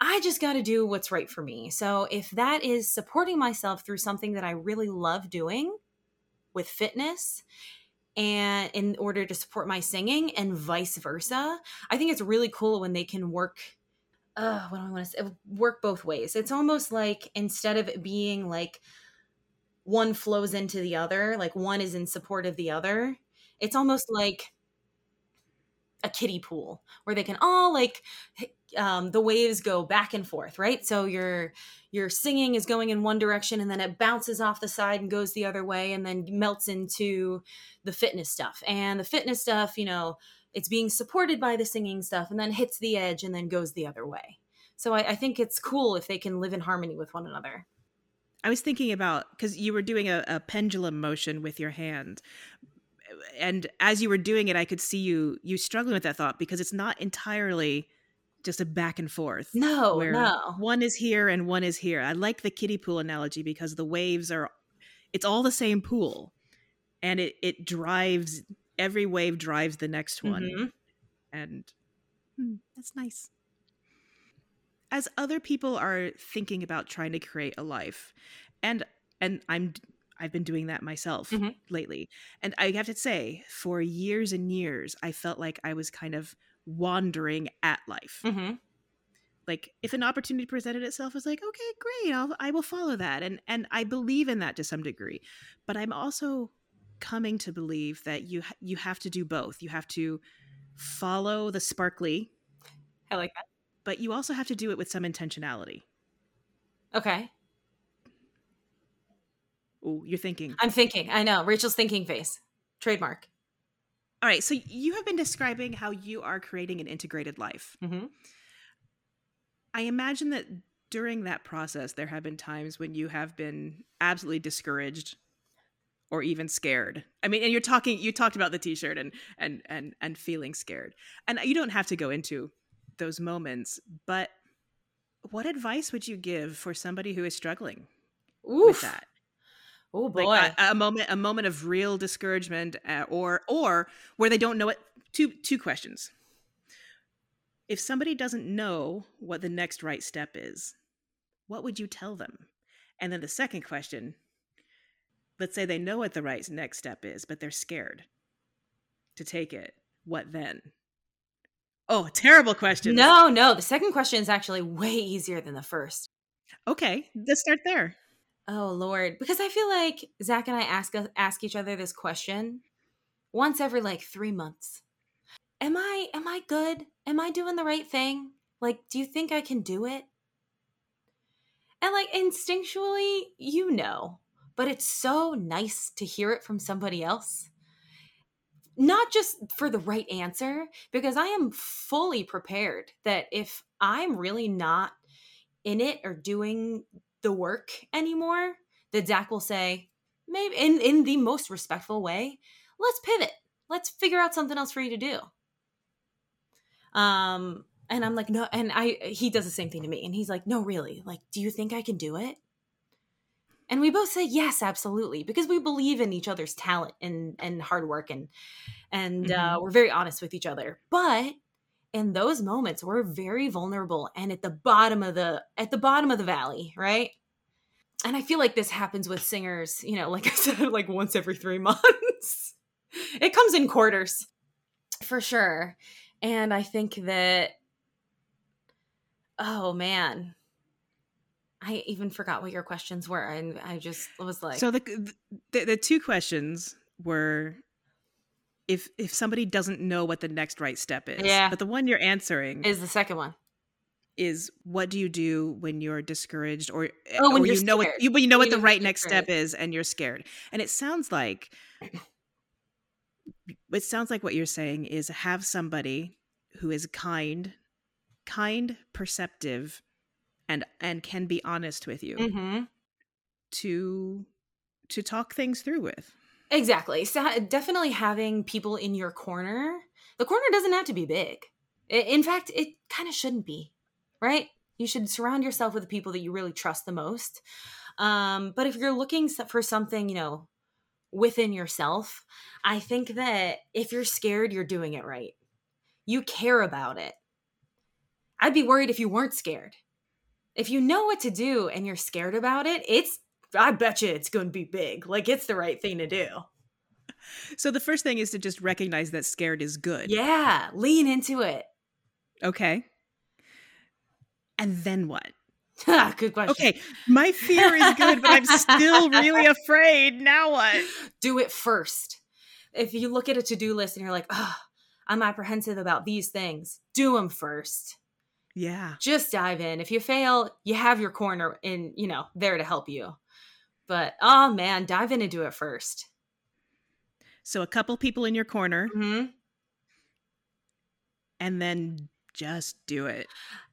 I just got to do what's right for me. So if that is supporting myself through something that I really love doing, with fitness and in order to support my singing and vice versa. I think it's really cool when they can work uh what do I want to say work both ways. It's almost like instead of it being like one flows into the other, like one is in support of the other, it's almost like a kiddie pool where they can all like um, the waves go back and forth, right? So your your singing is going in one direction and then it bounces off the side and goes the other way and then melts into the fitness stuff. And the fitness stuff, you know, it's being supported by the singing stuff and then hits the edge and then goes the other way. So I, I think it's cool if they can live in harmony with one another.
I was thinking about because you were doing a, a pendulum motion with your hand, and as you were doing it, I could see you you struggling with that thought because it's not entirely just a back and forth.
No, no.
One is here and one is here. I like the kiddie pool analogy because the waves are it's all the same pool. And it it drives every wave drives the next one. Mm-hmm. And hmm, that's nice. As other people are thinking about trying to create a life, and and I'm I've been doing that myself mm-hmm. lately. And I have to say, for years and years, I felt like I was kind of wandering at life. Mm-hmm. Like if an opportunity presented itself, I was like, okay, great, I'll, I will follow that, and and I believe in that to some degree. But I'm also coming to believe that you you have to do both. You have to follow the sparkly.
I like that.
But you also have to do it with some intentionality.
Okay.
Oh, you're thinking.
I'm thinking. I know. Rachael's thinking face. Trademark.
All right, so you have been describing how you are creating an integrated life. Mm-hmm. I imagine that during that process, there have been times when you have been absolutely discouraged or even scared. I mean, and you're talking, you talked about the T-shirt and and and and feeling scared, and you don't have to go into those moments, but what advice would you give for somebody who is struggling Oof. with that?
Oh boy,
like a, a, moment, a moment of real discouragement, uh, or or where they don't know it. Two two questions. If somebody doesn't know what the next right step is, what would you tell them? And then the second question. Let's say they know what the right next step is, but they're scared to take it. What then? Oh, terrible question.
No, no. The second question is actually way easier than the first.
Okay, let's start there.
Oh Lord, because I feel like Zach and I ask uh, ask each other this question once every like three months. Am I am I good? Am I doing the right thing? Like, do you think I can do it? And like instinctually, you know, but it's so nice to hear it from somebody else. Not just for the right answer, because I am fully prepared that if I'm really not in it or doing the work anymore, that Zach will say, maybe in, in the most respectful way, let's pivot. Let's figure out something else for you to do. Um, and I'm like, no, and I he does the same thing to me. And he's like, no, really, like, do you think I can do it? And we both say yes, absolutely, because we believe in each other's talent and and hard work and and uh, mm-hmm. uh, we're very honest with each other. But in those moments we're very vulnerable and at the bottom of the at the bottom of the valley, right? And I feel like this happens with singers, you know, like I said, like once every three months. it comes in quarters for sure. And I think that, oh man, I even forgot what your questions were. And I just was like,
so the, the, the two questions were if if somebody doesn't know what the next right step is.
Yeah.
But the one you're answering
is the second one.
Is what do you do when you're discouraged or
Oh, when
or
you're
you know what you, when you know
When
what the right next step is and you're scared. And it sounds like it sounds like what you're saying is have somebody who is kind, kind, perceptive and and can be honest with you
Mm-hmm.
to to talk things through with.
Exactly. So definitely having people in your corner. The corner doesn't have to be big. In fact, it kind of shouldn't be, right? You should surround yourself with the people that you really trust the most. Um, but if you're looking for something, you know, within yourself, I think that if you're scared, you're doing it right. You care about it. I'd be worried if you weren't scared. If you know what to do and you're scared about it, it's I bet you it's going to be big. Like it's the right thing to do.
So the first thing is to just recognize that scared is good.
Yeah, lean into it.
Okay. And then what?
Ah, good question.
Okay, my fear is good, but I'm still really afraid. Now what?
Do it first. If you look at a to do list and you're like, oh, I'm apprehensive about these things, do them first.
Yeah.
Just dive in. If you fail, you have your corner in, you know, there to help you. But oh man, dive in and do it first.
So a couple people in your corner
hmm
and then just do it.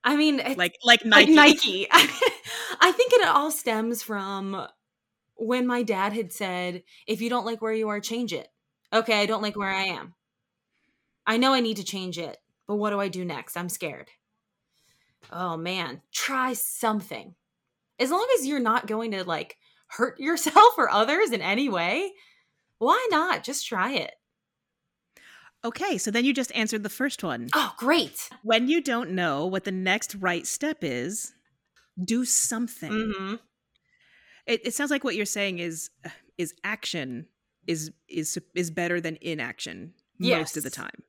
I mean,
Like like
like
Nike.
Nike. I think it all stems from when my dad had said, if you don't like where you are, change it. Okay, I don't like where I am. I know I need to change it, but what do I do next? I'm scared. Oh man, try something. As long as you're not going to like hurt yourself or others in any way, why not? Just try it.
Okay, so then you just answered the first one.
Oh, great.
When you don't know what the next right step is, do something.
hmm
It, it sounds like what you're saying is is action is is is better than inaction most of the time.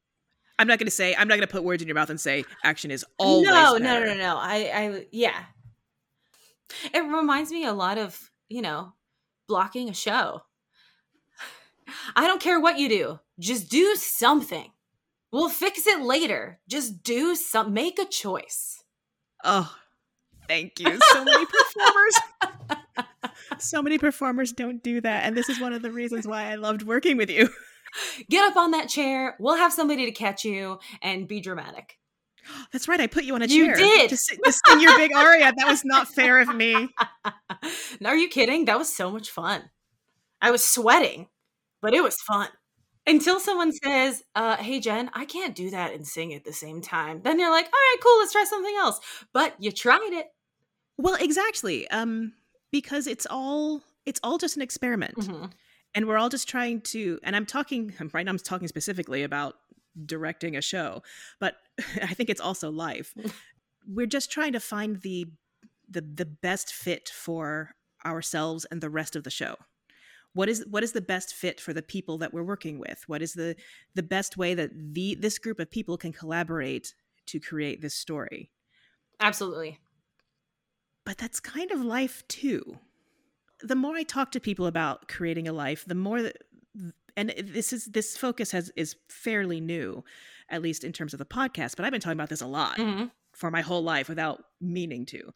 I'm not going to say I'm not going to put words in your mouth and say action is always
no, no, no, no. I, I, yeah. It reminds me a lot of, you know, blocking a show. I don't care what you do, just do something. We'll fix it later. Just do some, make a choice.
Oh, thank you. So many performers. so many performers don't do that, and this is one of the reasons why I loved working with you.
Get up on that chair. We'll have somebody to catch you and be dramatic.
That's right. I put you on a
You
chair
did.
to, to sing your big aria. That was not fair of me.
no, are you kidding? That was so much fun. I was sweating, but it was fun. Until someone says, uh, hey, Jen, I can't do that and sing at the same time. Then you're like, all right, cool, let's try something else. But you tried it.
Well, exactly. Um, because it's all it's all just an experiment.
Mhm.
and we're all just trying to and i'm talking right now i'm talking specifically about directing a show but i think it's also life. Mm. We're just trying to find the the the best fit for ourselves and the rest of the show. What is what is the best fit for the people that we're working with? What is the the best way that the this group of people can collaborate to create this story?
Absolutely.
but that's kind of life too. The more I talk to people about creating a life, the more that and this is this focus has is fairly new, at least in terms of the podcast, but I've been talking about this a lot
Mhm.
for my whole life without meaning to.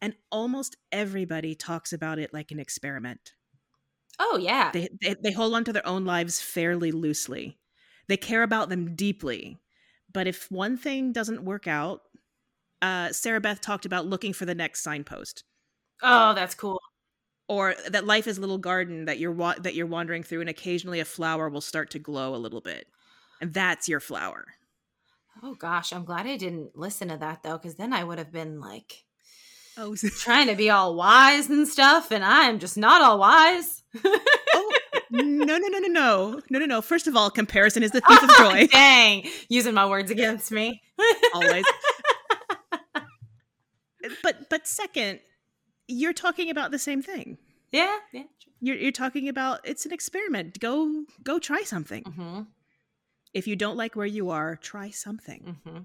And almost everybody talks about it like an experiment.
Oh, yeah.
They, they they hold on to their own lives fairly loosely. They care about them deeply. But if one thing doesn't work out, uh, Sarah Beth talked about looking for the next signpost
oh, that's cool.
Or that life is a little garden that you're wa- that you're wandering through and occasionally a flower will start to glow a little bit and that's your flower
Oh, gosh. I'm glad I didn't listen to that, though, because then I would have been like
oh
trying to be all wise and stuff, and I'm just not all wise.
oh no, no, no, no, no, no, no, no. First of all, comparison is the thief of joy.
Dang, using my words against me.
Always. but but second, you're talking about the same thing.
Yeah, yeah.
You're you're talking about it's an experiment. Go go try something.
Mm-hmm,
If you don't like where you are, try something.
mm-hmm.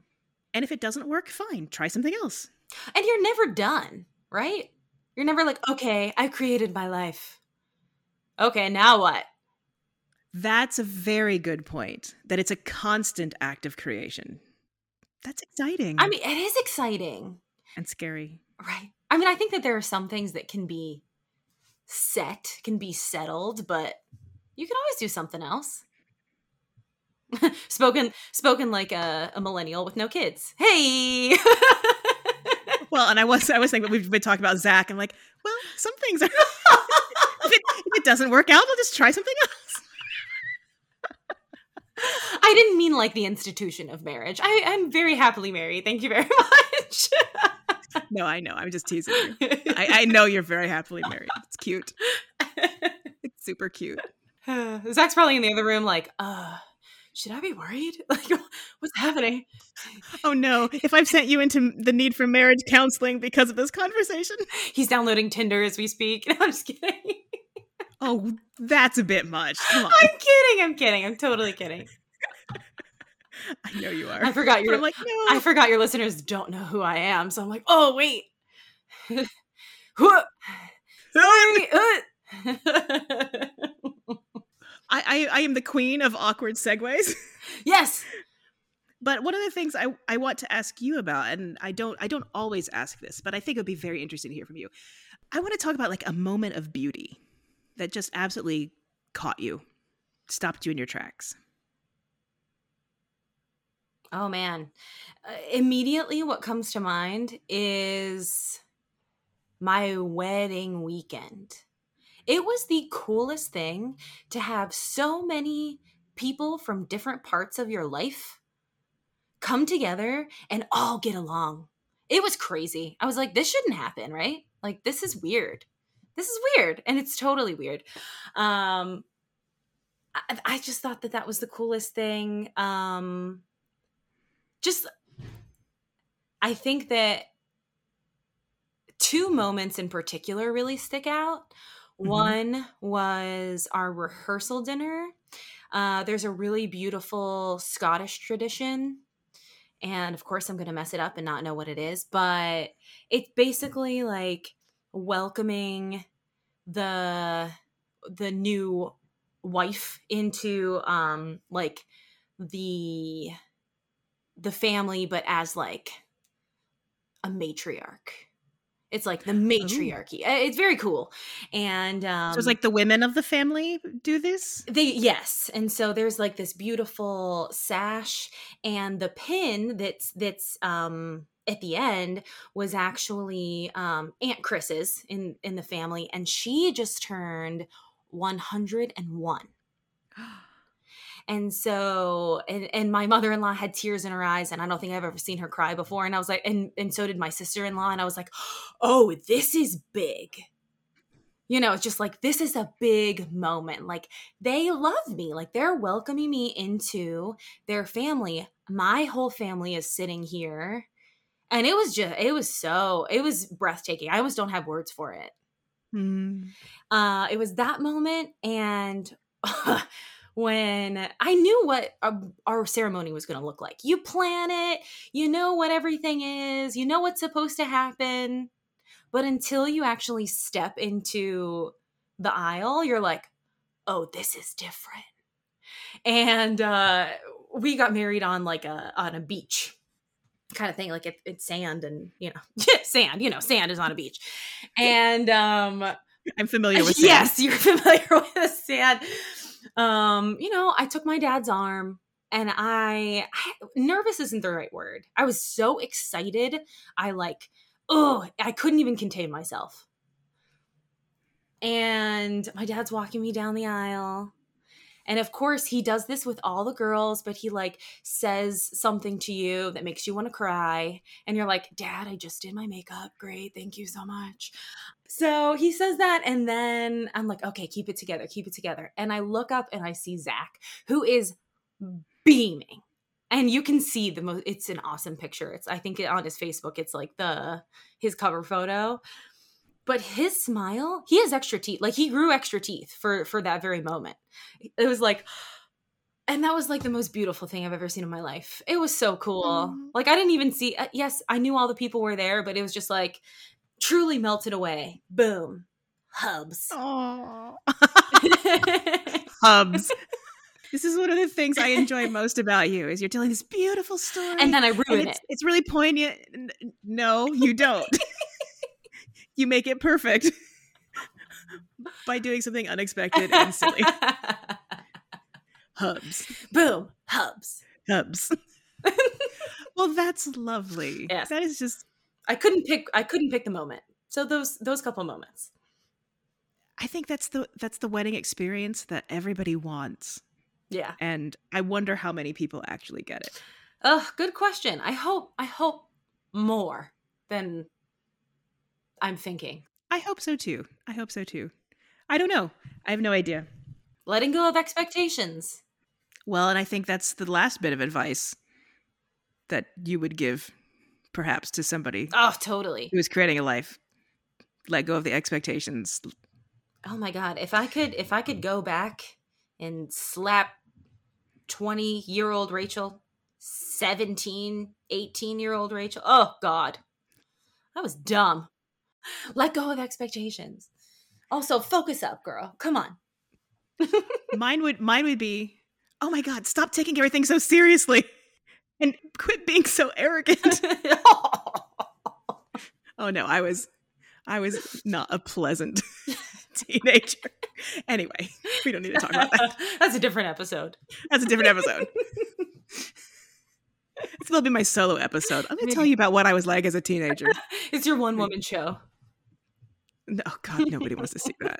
And if it doesn't work, fine, try something else.
And you're never done, right? You're never like, okay, I created my life. Okay, now what?
That's a very good point. That it's a constant act of creation. That's exciting.
I mean, it is exciting,
and scary.
right? I mean, I think that there are some things that can be set, can be settled, but you can always do something else. spoken spoken like a, a millennial with no kids. Hey.
Well, and I was I was thinking we've been talking about Zach. I'm like, well, some things are. if, it, if it doesn't work out, I'll just try something else.
I didn't mean like the institution of marriage. I, I'm very happily married. Thank you very much.
No, I know. I'm just teasing you. I, I know you're very happily married. It's cute. It's super cute.
Zach's probably in the other room, like, uh, should I be worried? Like, what's happening?
Oh no! If I've sent you into the need for marriage counseling because of this conversation,
He's downloading Tinder as we speak. No, I'm just kidding.
oh, that's a bit much.
I'm kidding. I'm kidding. I'm totally kidding.
I know you are.
I forgot your
I'm like, no.
I forgot your listeners don't know who I am. So I'm like, oh wait. Uh.
I, I I am the queen of awkward segues.
yes.
But one of the things I, I want to ask you about, and I don't I don't always ask this, but I think it would be very interesting to hear from you. I want to talk about like a moment of beauty that just absolutely caught you, stopped you in your tracks.
Oh man. Uh, immediately what comes to mind is my wedding weekend. It was the coolest thing to have so many people from different parts of your life come together and all get along. It was crazy. I was like, this shouldn't happen, right? Like, this is weird. This is weird. And it's totally weird. Um, I, I just thought that that was the coolest thing. Um, just I think that two moments in particular really stick out.
Mhm.
One was our rehearsal dinner. Uh, there's a really beautiful Scottish tradition. And of course, I'm going to mess it up and not know what it is, but it's basically like welcoming the the new wife into um like the the family but as like a matriarch. It's like the matriarchy. Uh, it's very cool. And um
so it's like the women of the family do this.
they yes. And so there's like this beautiful sash and the pin that's that's um at the end was actually um aunt chris's in in the family and she just turned 101 and so and, and my mother-in-law had tears in her eyes and i don't think i've ever seen her cry before. And i was like and and so did my sister-in-law. And i was like oh this is big. You know it's just like this is a big moment. Like they love me. Like they're welcoming me into their family. My whole family is sitting here. And it was just it was so it was breathtaking. I almost don't have words for it.
Hmm.
uh, it was that moment and when i knew what our, our ceremony was going to look like you plan it you know what everything is you know what's supposed to happen but until you actually step into the aisle you're like oh this is different and uh, we got married on like a on a beach kind of thing like it, it's sand and you know sand you know sand is on a beach and um
I'm familiar with. Sam.
yes you're familiar with the sand um you know i took my dad's arm and I, I nervous isn't the right word. I was so excited i like oh i couldn't even contain myself. And my dad's walking me down the aisle And of course, he does this with all the girls, but he like says something to you that makes you want to cry. And you're like, Dad, I just did my makeup. Great. Thank you so much. So he says that. And then I'm like, okay, keep it together. Keep it together. And I look up and I see Zach, who is beaming. And you can see the most, it's an awesome picture. It's, I think on his Facebook, it's like the, his cover photo but his smile he has extra teeth. Like he grew extra teeth for for that very moment. It was like and that was like the most beautiful thing i've ever seen in my life. It was so cool. Mm. like i didn't even see uh, yes i knew all the people were there but it was just like truly melted away. Boom. Hubs.
Hubs. This is one of the things I enjoy most about you is you're telling this beautiful story,
and then I ruin
it's,
it.
It's really poignant. No, you don't you make it perfect by doing something unexpected and silly. hubs.
Boom. Hubs.
Hubs. well, that's lovely. Yes. That is just
I couldn't pick I couldn't pick the moment. So those those couple moments.
I think that's the that's the wedding experience that everybody wants.
Yeah.
And I wonder how many people actually get it.
Oh, good question. I hope I hope more than I'm thinking.
I hope so too. I hope so too. I don't know. I have no idea.
Letting go of expectations.
Well, and I think that's the last bit of advice that you would give perhaps to somebody.
Oh, totally.
Who is creating a life. Let go of the expectations.
Oh my god, if I could if I could go back and slap 20-year-old Rachael, 17, 18-year-old Rachael. Oh god. I was dumb. Let go of expectations. Also, focus up, girl. Come on.
mine would mine would be, oh my god, stop taking everything so seriously, and quit being so arrogant. oh no, I was, I was not a pleasant teenager. Anyway, we don't need to talk about that.
That's a different episode.
That's a different episode. It's will be my solo episode. I'm going to tell you about what I was like as a teenager.
it's your one woman show.
No, God, nobody wants to see that.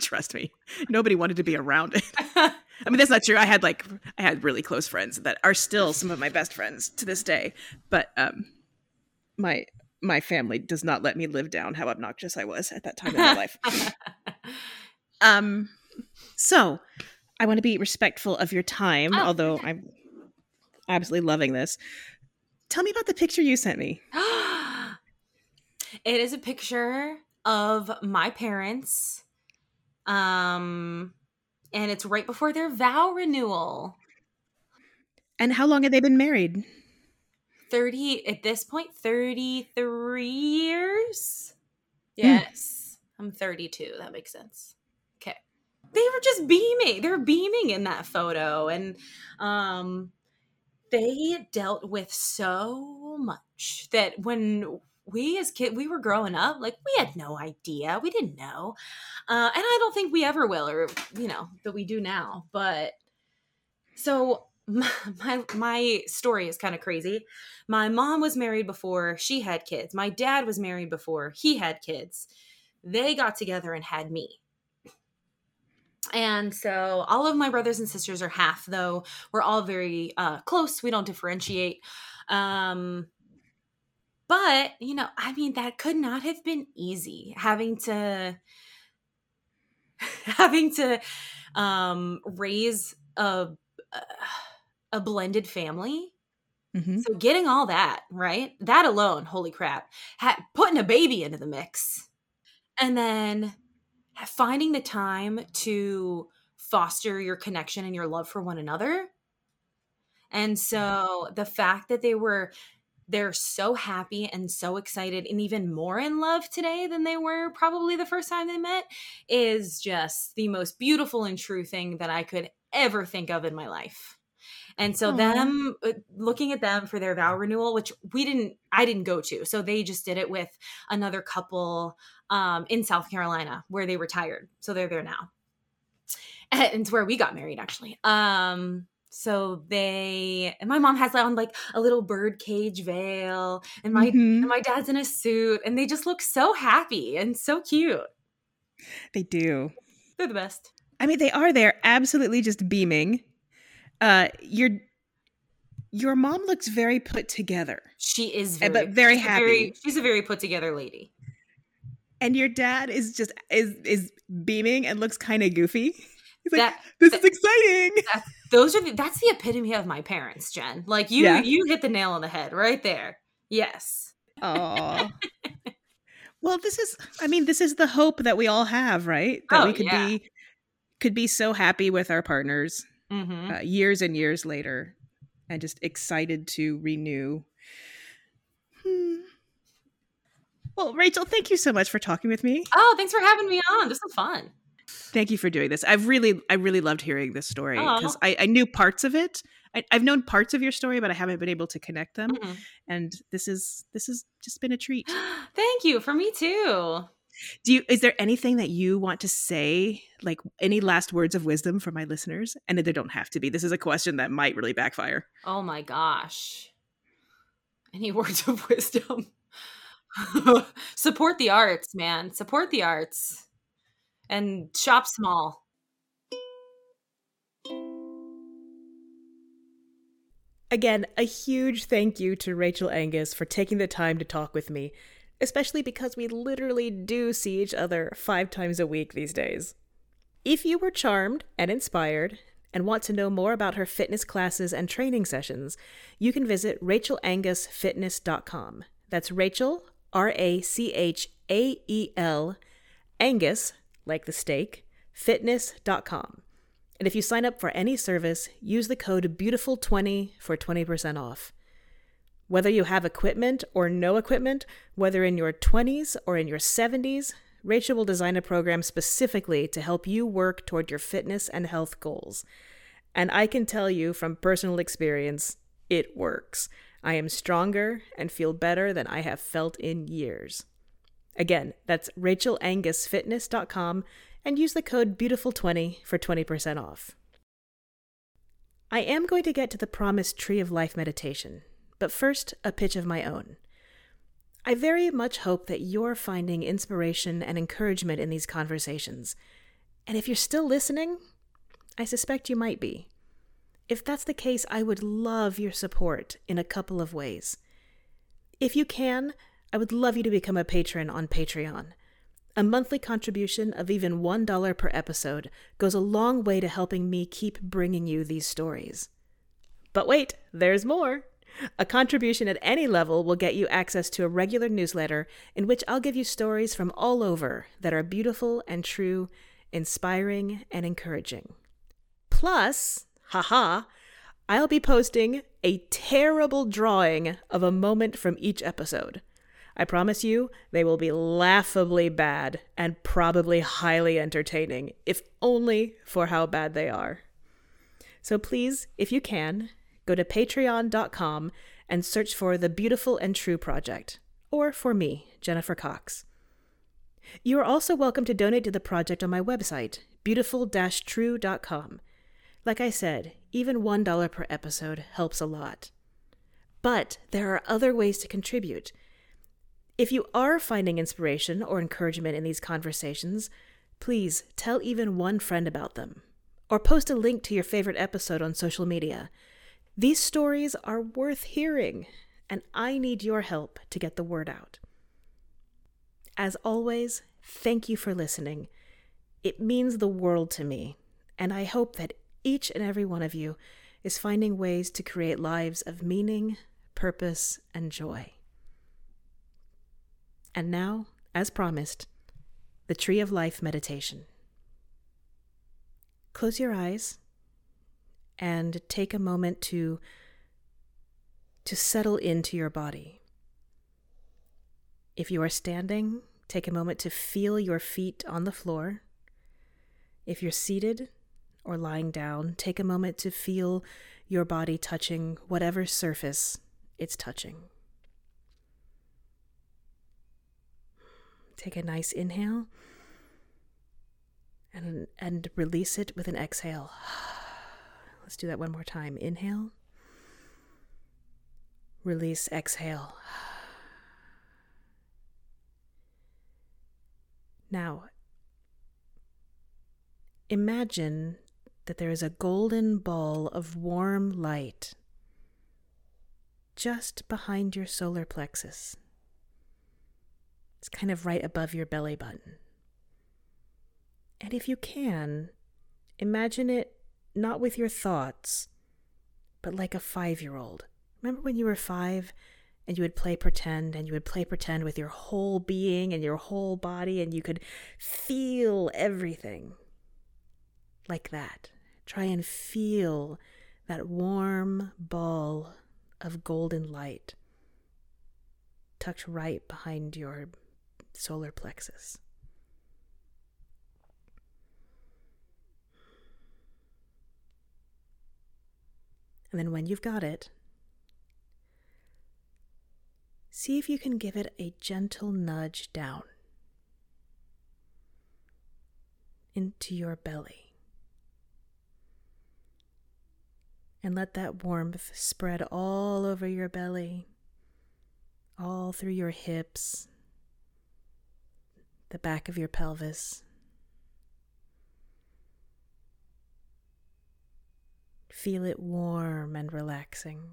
Trust me, nobody wanted to be around it. I mean, that's not true. I had like I had really close friends that are still some of my best friends to this day, but um, my my family does not let me live down how obnoxious I was at that time in my life. um, so I want to be respectful of your time, oh, although okay. I'm absolutely loving this. Tell me about the picture you sent me.
It is a picture of my parents. Um and it's right before their vow renewal.
And how long have they been married?
30 at this point 33 years. Hmm. Yes. Mm. I'm 32. That makes sense. Okay. They were just beaming. They were beaming in that photo and um they dealt with so much that when we as kids we were growing up like we had no idea we didn't know uh, and i don't think we ever will or you know that we do now but so my my, my story is kind of crazy. My mom was married before she had kids my dad was married before he had kids they got together and had me. And so all of my brothers and sisters are half though we're all very uh, close we don't differentiate um but, you know, I mean, that could not have been easy having to having to um raise a a blended family. Mm-hmm. So getting all that, right? That alone, holy crap. Ha- putting a baby into the mix. And then finding the time to foster your connection and your love for one another. And so the fact that they were they're so happy and so excited and even more in love today than they were probably the first time they met is just the most beautiful and true thing that I could ever think of in my life. And so Aww. them uh, looking at them for their vow renewal, which we didn't, I didn't go to. So they just did it with another couple um, in South Carolina where they retired. So they're there now. And it's where we got married actually. Um, so they and my mom has on like a little bird cage veil and my mm-hmm. and my dad's in a suit and they just look so happy and so cute
they do
they're the best
I mean, they are. They're absolutely just beaming. Uh, your your mom looks very put together.
She is, very,
but very happy.
very- she's a very put together lady.
and your dad is just is is beaming and looks kind of goofy. He's like,
That
"This
that-
is exciting."
Those are the, that's the epitome of my parents, Jen. Like you,
Yeah.
you hit the nail on the head right there. Yes.
Oh. well, this is. I mean, this is the hope that we all have, right? That
Oh,
we could
yeah.
be could be so happy with our partners
hmm
uh, years and years later, and just excited to renew. Hmm. Well, Rachael, thank you so much for talking with me.
Oh, thanks for having me on. This was fun.
Thank you for doing this. I've really, I really loved hearing this story because I, I knew parts of it. I, I've known parts of your story, but I haven't been able to connect them.
Mhm.
And this is, this has just been a treat.
Thank you for me too.
Do you? Is there anything that you want to say? Like any last words of wisdom for my listeners? And there don't have to be. This is a question that might really backfire.
Oh my gosh. Any words of wisdom? Support the arts, man. Support the arts. And shop small.
Again, a huge thank you to Rachael Angus for taking the time to talk with me, especially because we literally do see each other five times a week these days. If you were charmed and inspired and want to know more about her fitness classes and training sessions, you can visit rachaelangusfitness.com. That's Rachael, R A C H A E L, Angus, like the steak, fitness.com. And if you sign up for any service, use the code BEAUTIFUL20 for 20% off. Whether you have equipment or no equipment, whether in your 20s or in your 70s, Rachael will design a program specifically to help you work toward your fitness and health goals. And I can tell you from personal experience, it works. I am stronger and feel better than I have felt in years. Again, that's rachaelangusfitness.com and use the code BEAUTIFUL20 for 20% off. I am going to get to the promised Tree of Life meditation, but first, a pitch of my own. I very much hope that you're finding inspiration and encouragement in these conversations. And if you're still listening, I suspect you might be. If that's the case, I would love your support in a couple of ways. If you can, I would love you to become a patron on Patreon. A monthly contribution of even $1 per episode goes a long way to helping me keep bringing you these stories. But wait, there's more! A contribution at any level will get you access to a regular newsletter in which I'll give you stories from all over that are beautiful and true, inspiring and encouraging. Plus, haha, I'll be posting a terrible drawing of a moment from each episode. I promise you, they will be laughably bad and probably highly entertaining, if only for how bad they are. So please, if you can, go to patreon.com and search for the Beautiful and True Project, or for me, Jennifer Cox. You are also welcome to donate to the project on my website, beautiful true.com. Like I said, even $1 per episode helps a lot. But there are other ways to contribute. If you are finding inspiration or encouragement in these conversations, please tell even one friend about them, or post a link to your favorite episode on social media. These stories are worth hearing, and I need your help to get the word out. As always, thank you for listening. It means the world to me, and I hope that each and every one of you is finding ways to create lives of meaning, purpose, and joy. And now, as promised, the Tree of Life meditation. Close your eyes and take a moment to to settle into your body. If you are standing, take a moment to feel your feet on the floor. If you're seated or lying down, take a moment to feel your body touching whatever surface it's touching. Take a nice inhale and, and release it with an exhale. Let's do that one more time. Inhale, release, exhale. Now, imagine that there is a golden ball of warm light just behind your solar plexus. It's kind of right above your belly button. And if you can, imagine it not with your thoughts, but like a five year old. Remember when you were five and you would play pretend and you would play pretend with your whole being and your whole body and you could feel everything like that. Try and feel that warm ball of golden light tucked right behind your solar plexus. And then when you've got it, see if you can give it a gentle nudge down into your belly. And let that warmth spread all over your belly, all through your hips, the back of your pelvis. Feel it warm and relaxing.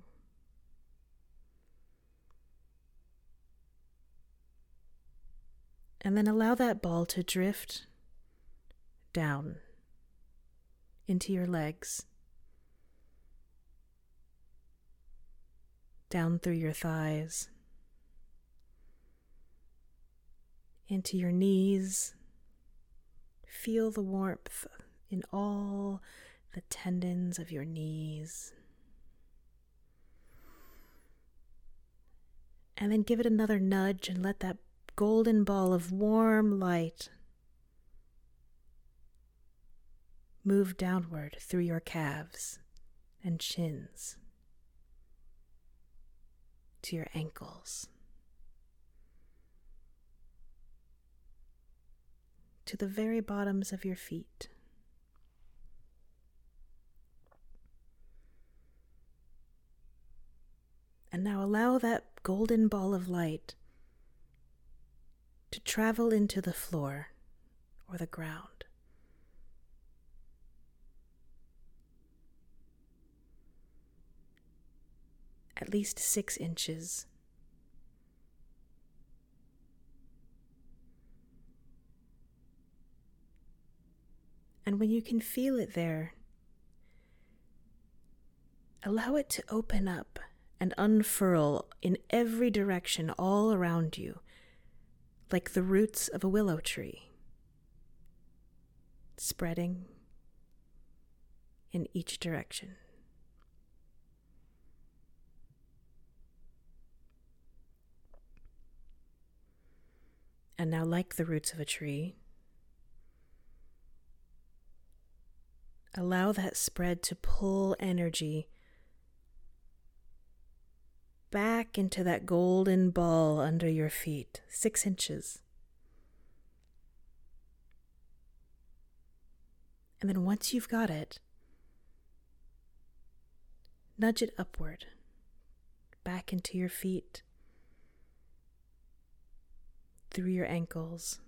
And then allow that ball to drift down into your legs, down through your thighs, into your knees. Feel the warmth in all the tendons of your knees. And then give it another nudge and let that golden ball of warm light move downward through your calves and shins to your ankles. To the very bottoms of your feet. And now allow that golden ball of light to travel into the floor or the ground. At least six inches And when you can feel it there, allow it to open up and unfurl in every direction all around you, like the roots of a willow tree, spreading in each direction. And now, like the roots of a tree, Allow that spread to pull energy back into that golden ball under your feet, six inches. And then once you've got it, nudge it upward, back into your feet, through your ankles,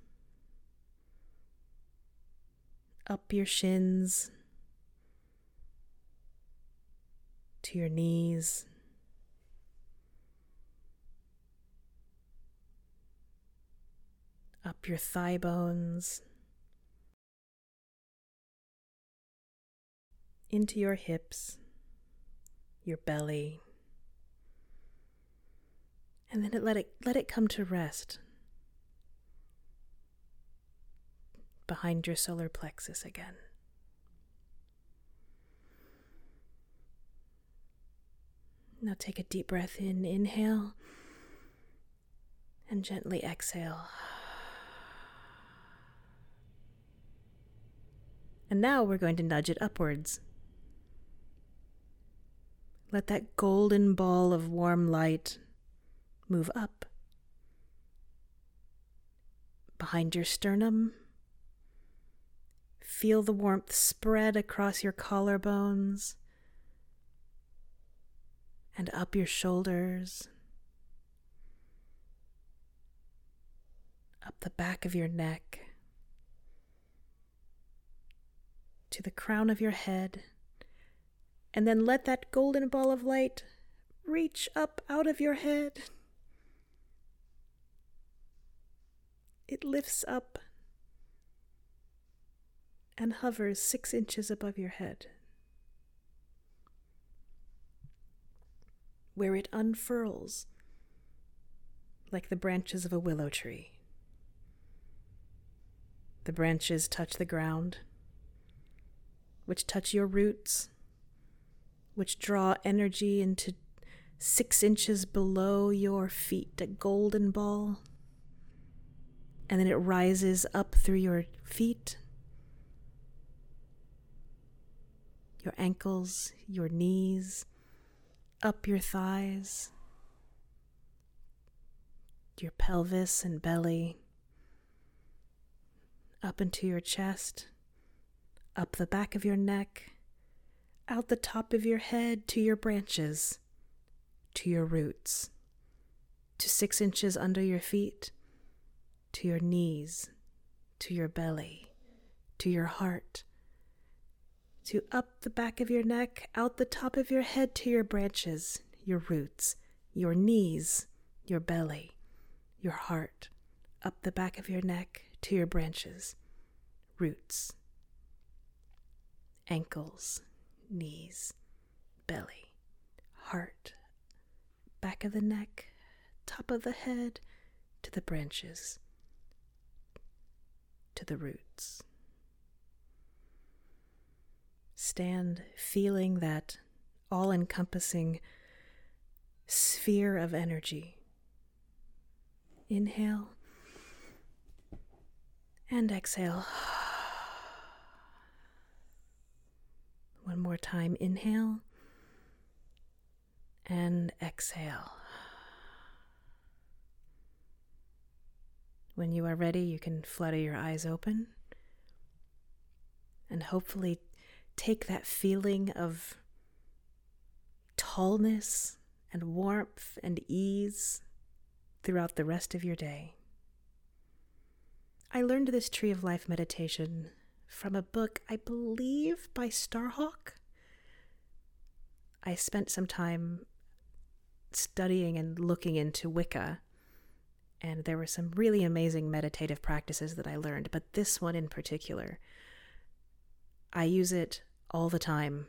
up your shins to your knees. Up your thigh bones, into your hips, your belly, and then it let it let it come to rest behind your solar plexus again. Now take a deep breath in, inhale, and gently exhale. And now we're going to nudge it upwards. Let that golden ball of warm light move up behind your sternum. Feel the warmth spread across your collarbones and up your shoulders, up the back of your neck, to the crown of your head, and then let that golden ball of light reach up out of your head. It lifts up and hovers six inches above your head, where it unfurls like the branches of a willow tree. The branches touch the ground, which touch your roots, which draw energy into six inches below your feet, a golden ball. And then it rises up through your feet, your ankles, your knees, up your thighs, your pelvis and belly, up into your chest, up the back of your neck, out the top of your head to your branches, to your roots, to six inches under your feet, to your knees, to your belly, to your heart, to up the back of your neck, out the top of your head to your branches, your roots, your knees, your belly, your heart, up the back of your neck to your branches, roots, ankles, knees, belly, heart, back of the neck, top of the head, to the branches, to the roots. Stand feeling that all encompassing sphere of energy. Inhale and exhale. One more time. Inhale and exhale. When you are ready, you can flutter your eyes open and hopefully take that feeling of tallness and warmth and ease throughout the rest of your day. I learned this Tree of Life meditation from a book, I believe, by Starhawk. I spent some time studying and looking into Wicca, and there were some really amazing meditative practices that I learned, but this one in particular, I use it all the time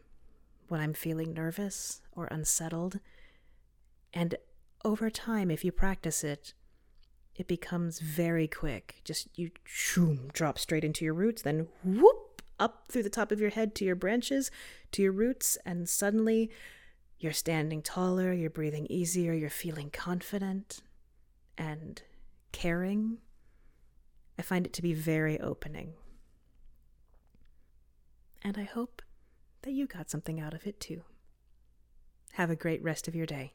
when I'm feeling nervous or unsettled. And over time, if you practice it, it becomes very quick. Just you shoom, drop straight into your roots, then whoop up through the top of your head to your branches, to your roots, and suddenly you're standing taller, you're breathing easier, you're feeling confident and caring. I find it to be very opening. And I hope that you got something out of it too. Have a great rest of your day.